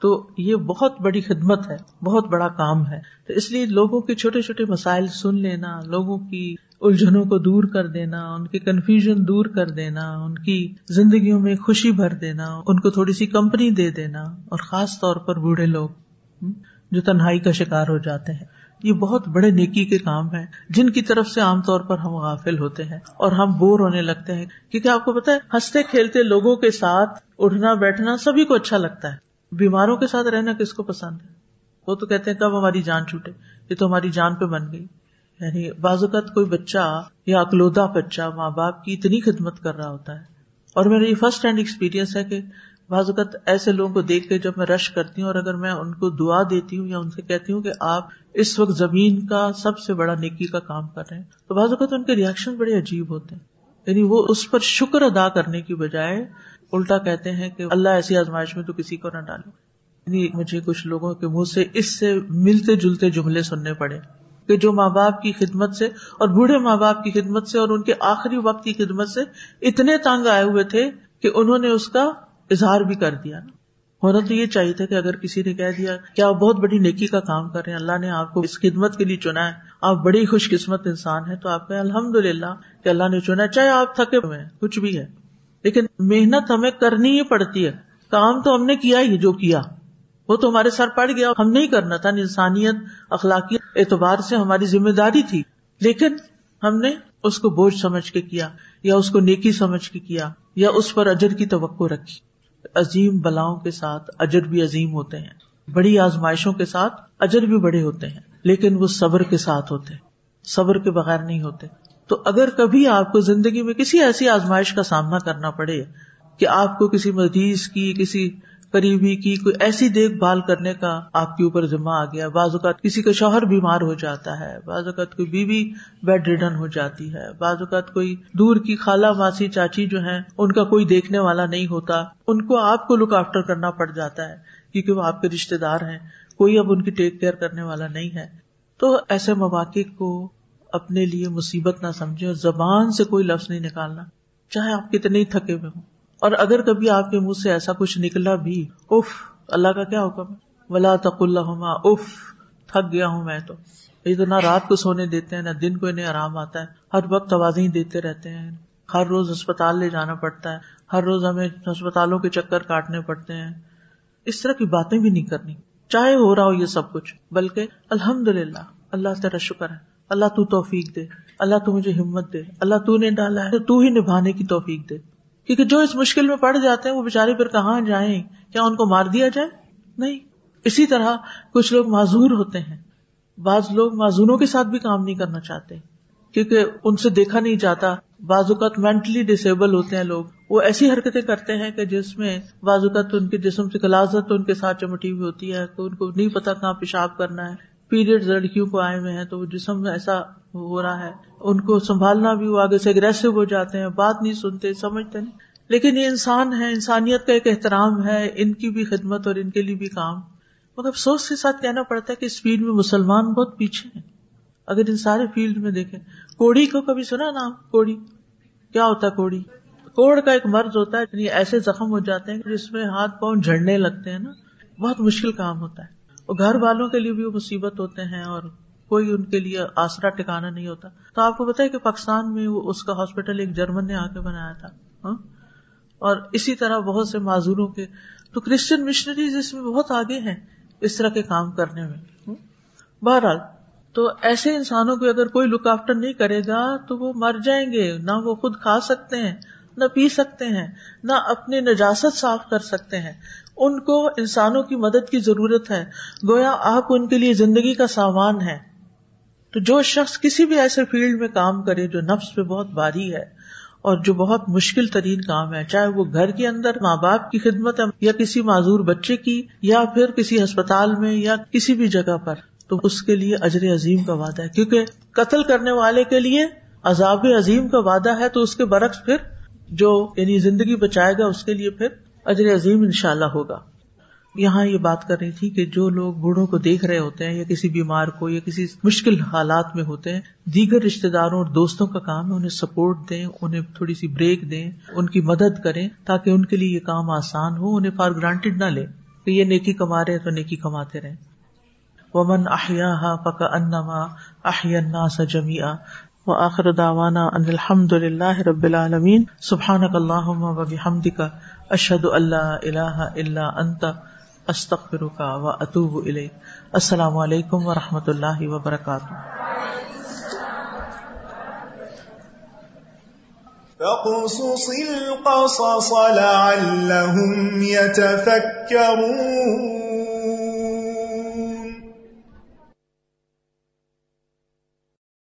تو یہ بہت بڑی خدمت ہے، بہت بڑا کام ہے۔ تو اس لیے لوگوں کے چھوٹے چھوٹے مسائل سن لینا، لوگوں کی الجھنوں کو دور کر دینا، ان کی کنفیوژن دور کر دینا، ان کی زندگیوں میں خوشی بھر دینا، ان کو تھوڑی سی کمپنی دے دینا، اور خاص طور پر بوڑھے لوگ۔ جو تنہائی کا شکار ہو جاتے ہیں۔ یہ بہت بڑے نیکی کے کام ہے جن کی طرف سے عام طور پر ہم غافل ہوتے ہیں اور ہم بور ہونے لگتے ہیں۔ کیونکہ آپ کو پتا ہے، ہنستے کھیلتے لوگوں کے ساتھ اٹھنا، بیٹھنا سبھی کو اچھا لگتا ہے۔ بیماروں کے ساتھ رہنا کس کو پسند ہے؟ وہ تو کہتے ہیں، کب ہماری جان چھوٹے؟ یہ تو ہماری جان پہ بن گئی۔ یعنی بعض اوقات کوئی بچہ یا اکلودا بچہ ماں باپ کی اتنی خدمت کر رہا ہوتا ہے۔ اور میرا یہ فرسٹ ہینڈ ایکسپیرئنس ہے کہ بعض اوقات ایسے لوگوں کو دیکھ کے جب میں رش کرتی ہوں اور اگر میں ان کو دعا دیتی ہوں یا ان سے کہتی ہوں کہ آپ اس وقت زمین کا سب سے بڑا نیکی کا کام کر رہے ہیں، تو بعض اوقات ان کے ریئیکشن بڑے عجیب ہوتے ہیں۔ یعنی وہ اس پر شکر ادا کرنے کی بجائے الٹا کہتے ہیں کہ اللہ ایسی آزمائش میں تو کسی کو نہ ڈالے یعنی مجھے کچھ لوگوں کے منہ سے اس سے ملتے جلتے جملے سننے پڑے کہ جو ماں باپ کی خدمت سے اور بوڑھے ماں باپ کی خدمت سے اور ان کے آخری وقت کی خدمت سے اتنے تنگ آئے ہوئے تھے کہ انہوں نے اس کا اظہار بھی کر دیا نا۔ ہونا تو یہ چاہیے تھا کہ اگر کسی نے کہہ دیا کہ آپ بہت بڑی نیکی کا کام کر رہے ہیں، اللہ نے آپ کو اس خدمت کے لیے چنا ہے۔ آپ بڑی خوش قسمت انسان ہے تو آپ کہ الحمد للہ کہ اللہ نے چنا چاہے آپ تھکے ہوئے ہیں، کچھ بھی ہے۔ لیکن محنت ہمیں کرنی ہی پڑتی ہے۔ کام تو ہم نے کیا ہی جو کیا۔ وہ تو ہمارے سر پڑ گیا۔ ہم نہیں کرنا تھا۔ انسانیت اخلاقی اعتبار سے ہماری ذمہ داری تھی۔ لیکن ہم نے اس کو بوجھ سمجھ کے کیا، یا اس کو نیکی سمجھ کے کیا، یا اس پر اجر کی توقع رکھی۔ عظیم بلاؤں کے ساتھ اجر بھی عظیم ہوتے ہیں۔ بڑی آزمائشوں کے ساتھ اجر بھی بڑے ہوتے ہیں، لیکن وہ صبر کے ساتھ ہوتے صبر کے بغیر نہیں ہوتے۔ تو اگر کبھی آپ کو زندگی میں کسی ایسی آزمائش کا سامنا کرنا پڑے کہ آپ کو کسی مریض کی، کسی قریبی کی کوئی ایسی دیکھ بھال کرنے کا آپ کے اوپر ذمہ آ گیا، بعض اوقات کسی کا شوہر بیمار ہو جاتا ہے، بعض اوقات کوئی بیوی بیڈ ریڈن ہو جاتی ہے، بعض اوقات کوئی دور کی خالہ ماسی چاچی جو ہے ان کا کوئی دیکھنے والا نہیں ہوتا، ان کو آپ کو لک آفٹر کرنا پڑ جاتا ہے، کیونکہ وہ آپ کے رشتے دار ہیں، کوئی اب ان کی ٹیک کیئر کرنے والا نہیں ہے۔ تو ایسے مواقع کو اپنے لیے مصیبت نہ سمجھے اور زبان سے کوئی لفظ نہیں نکالنا، چاہے آپ کتنے ہی تھکے ہوئے ہوں۔ اور اگر کبھی آپ کے منہ سے ایسا کچھ نکلا بھی اف اللہ کا کیا حکم ہے؟ ولا تق اللہ اف تھک گیا ہوں میں تو۔ یہ تو نہ رات کو سونے دیتے ہیں، نہ دن کو انہیں آرام آتا ہے۔ ہر وقت آوازیں دیتے رہتے ہیں۔ ہر روز اسپتال لے جانا پڑتا ہے۔ ہر روز ہمیں اسپتالوں کے چکر کاٹنے پڑتے ہیں۔ اس طرح کی باتیں بھی نہیں کرنی۔ چاہے ہو رہا ہو یہ سب کچھ، بلکہ الحمد للہ اللہ تیرا شکر ہے۔ اللہ تو توفیق دے۔ اللہ تو مجھے ہمت دے۔ اللہ تو نے ڈالا ہے تو ہی نبھانے کی توفیق دے۔ کیونکہ جو اس مشکل میں پڑ جاتے ہیں وہ بےچارے پھر کہاں جائیں؟ کیا ان کو مار دیا جائے؟ نہیں۔ اسی طرح کچھ لوگ معذور ہوتے ہیں۔ بعض لوگ معذوروں کے ساتھ بھی کام نہیں کرنا چاہتے۔ کیونکہ ان سے دیکھا نہیں جاتا۔ بعض اوقات مینٹلی ڈسیبل ہوتے ہیں لوگ۔ وہ ایسی حرکتیں کرتے ہیں کہ جس میں بعض اوقات ان کے جسم سے کلازت ان کے ساتھ چمٹی ہوئی ہوتی ہے، تو ان کو نہیں پتا کہاں پیشاب کرنا ہے۔ پیریڈ لڑکیوں کو آئے ہوئے ہیں تو وہ جسم میں ایسا ہو رہا ہے، ان کو سنبھالنا بھی وہ آگے سے اگریسو ہو جاتے ہیں، بات نہیں سنتے، سمجھتے نہیں۔ لیکن یہ انسان ہے، انسانیت کا ایک احترام ہے، ان کی بھی خدمت اور ان کے لیے بھی کام۔ مگر افسوس کے ساتھ کہنا پڑتا ہے کہ اس فیلڈ میں مسلمان بہت پیچھے ہیں۔ اگر ان سارے فیلڈ میں دیکھیں، کوڑی کو کبھی سنا نام؟ کوڑی۔ کیا ہوتا ہے کوڑی؟ کوڑ کا ایک مرض ہوتا ہے یعنی ایسے زخم ہو جاتے ہیں جس میں ہاتھ پاؤں جھڑنے لگتے ہیں نا۔ بہت مشکل کام ہوتا ہے۔ گھر والوں کے لیے بھی وہ مصیبت ہوتے ہیں اور کوئی ان کے لیے آسرا ٹکانا نہیں ہوتا۔ تو آپ کو بتایا کہ پاکستان میں اس کا ہاسپٹل ایک جرمن نے آ کے بنایا تھا۔ ہاں؟ اور اسی طرح بہت سے معذوروں کے۔ تو کرسچن مشنریز اس میں بہت آگے ہیں اس طرح کے کام کرنے میں۔ ہاں؟ بہرحال، تو ایسے انسانوں کو اگر کوئی لک آفٹر نہیں کرے گا تو وہ مر جائیں گے۔ نہ وہ خود کھا سکتے ہیں، نہ پی سکتے ہیں، نہ اپنی نجاست صاف کر سکتے ہیں۔ ان کو انسانوں کی مدد کی ضرورت ہے۔ گویا آپ ان کے لیے زندگی کا سامان ہے تو جو شخص کسی بھی ایسے فیلڈ میں کام کرے جو نفس پہ بہت باری ہے اور جو بہت مشکل ترین کام ہے، چاہے وہ گھر کے اندر ماں باپ کی خدمت ہے یا کسی معذور بچے کی یا پھر کسی ہسپتال میں یا کسی بھی جگہ پر، تو اس کے لیے اجر عظیم کا وعدہ ہے۔ کیونکہ قتل کرنے والے کے لیے عذاب عظیم کا وعدہ ہے، تو اس کے برعکس پھر جو یعنی زندگی بچائے گا، اس کے لیے پھر اجر عظیم ان شاء اللہ ہوگا۔ یہاں یہ بات کر رہی تھی کہ جو لوگ بوڑھوں کو دیکھ رہے ہوتے ہیں یا کسی بیمار کو یا کسی مشکل حالات میں ہوتے ہیں، دیگر رشتے داروں اور دوستوں کا کام ہے، انہیں سپورٹ دیں، انہیں تھوڑی سی بریک دیں، ان کی مدد کریں تاکہ ان کے لیے یہ کام آسان ہو، انہیں فار گرانٹیڈ نہ لے کہ یہ نیکی کما رہے تو نیکی کماتے رہے ومن احیا پکا انما احیا سا جمیا و آخر داوانا ان الحمد للہ رب العالمین سبحان اللہ و کا اشد اللہ اللہ اللہ انتا استخر کا و اطوب علیہ السلام علیکم و رحمۃ اللہ وبرکاتہ۔ فاقصص القصص لعلهم يتفكرون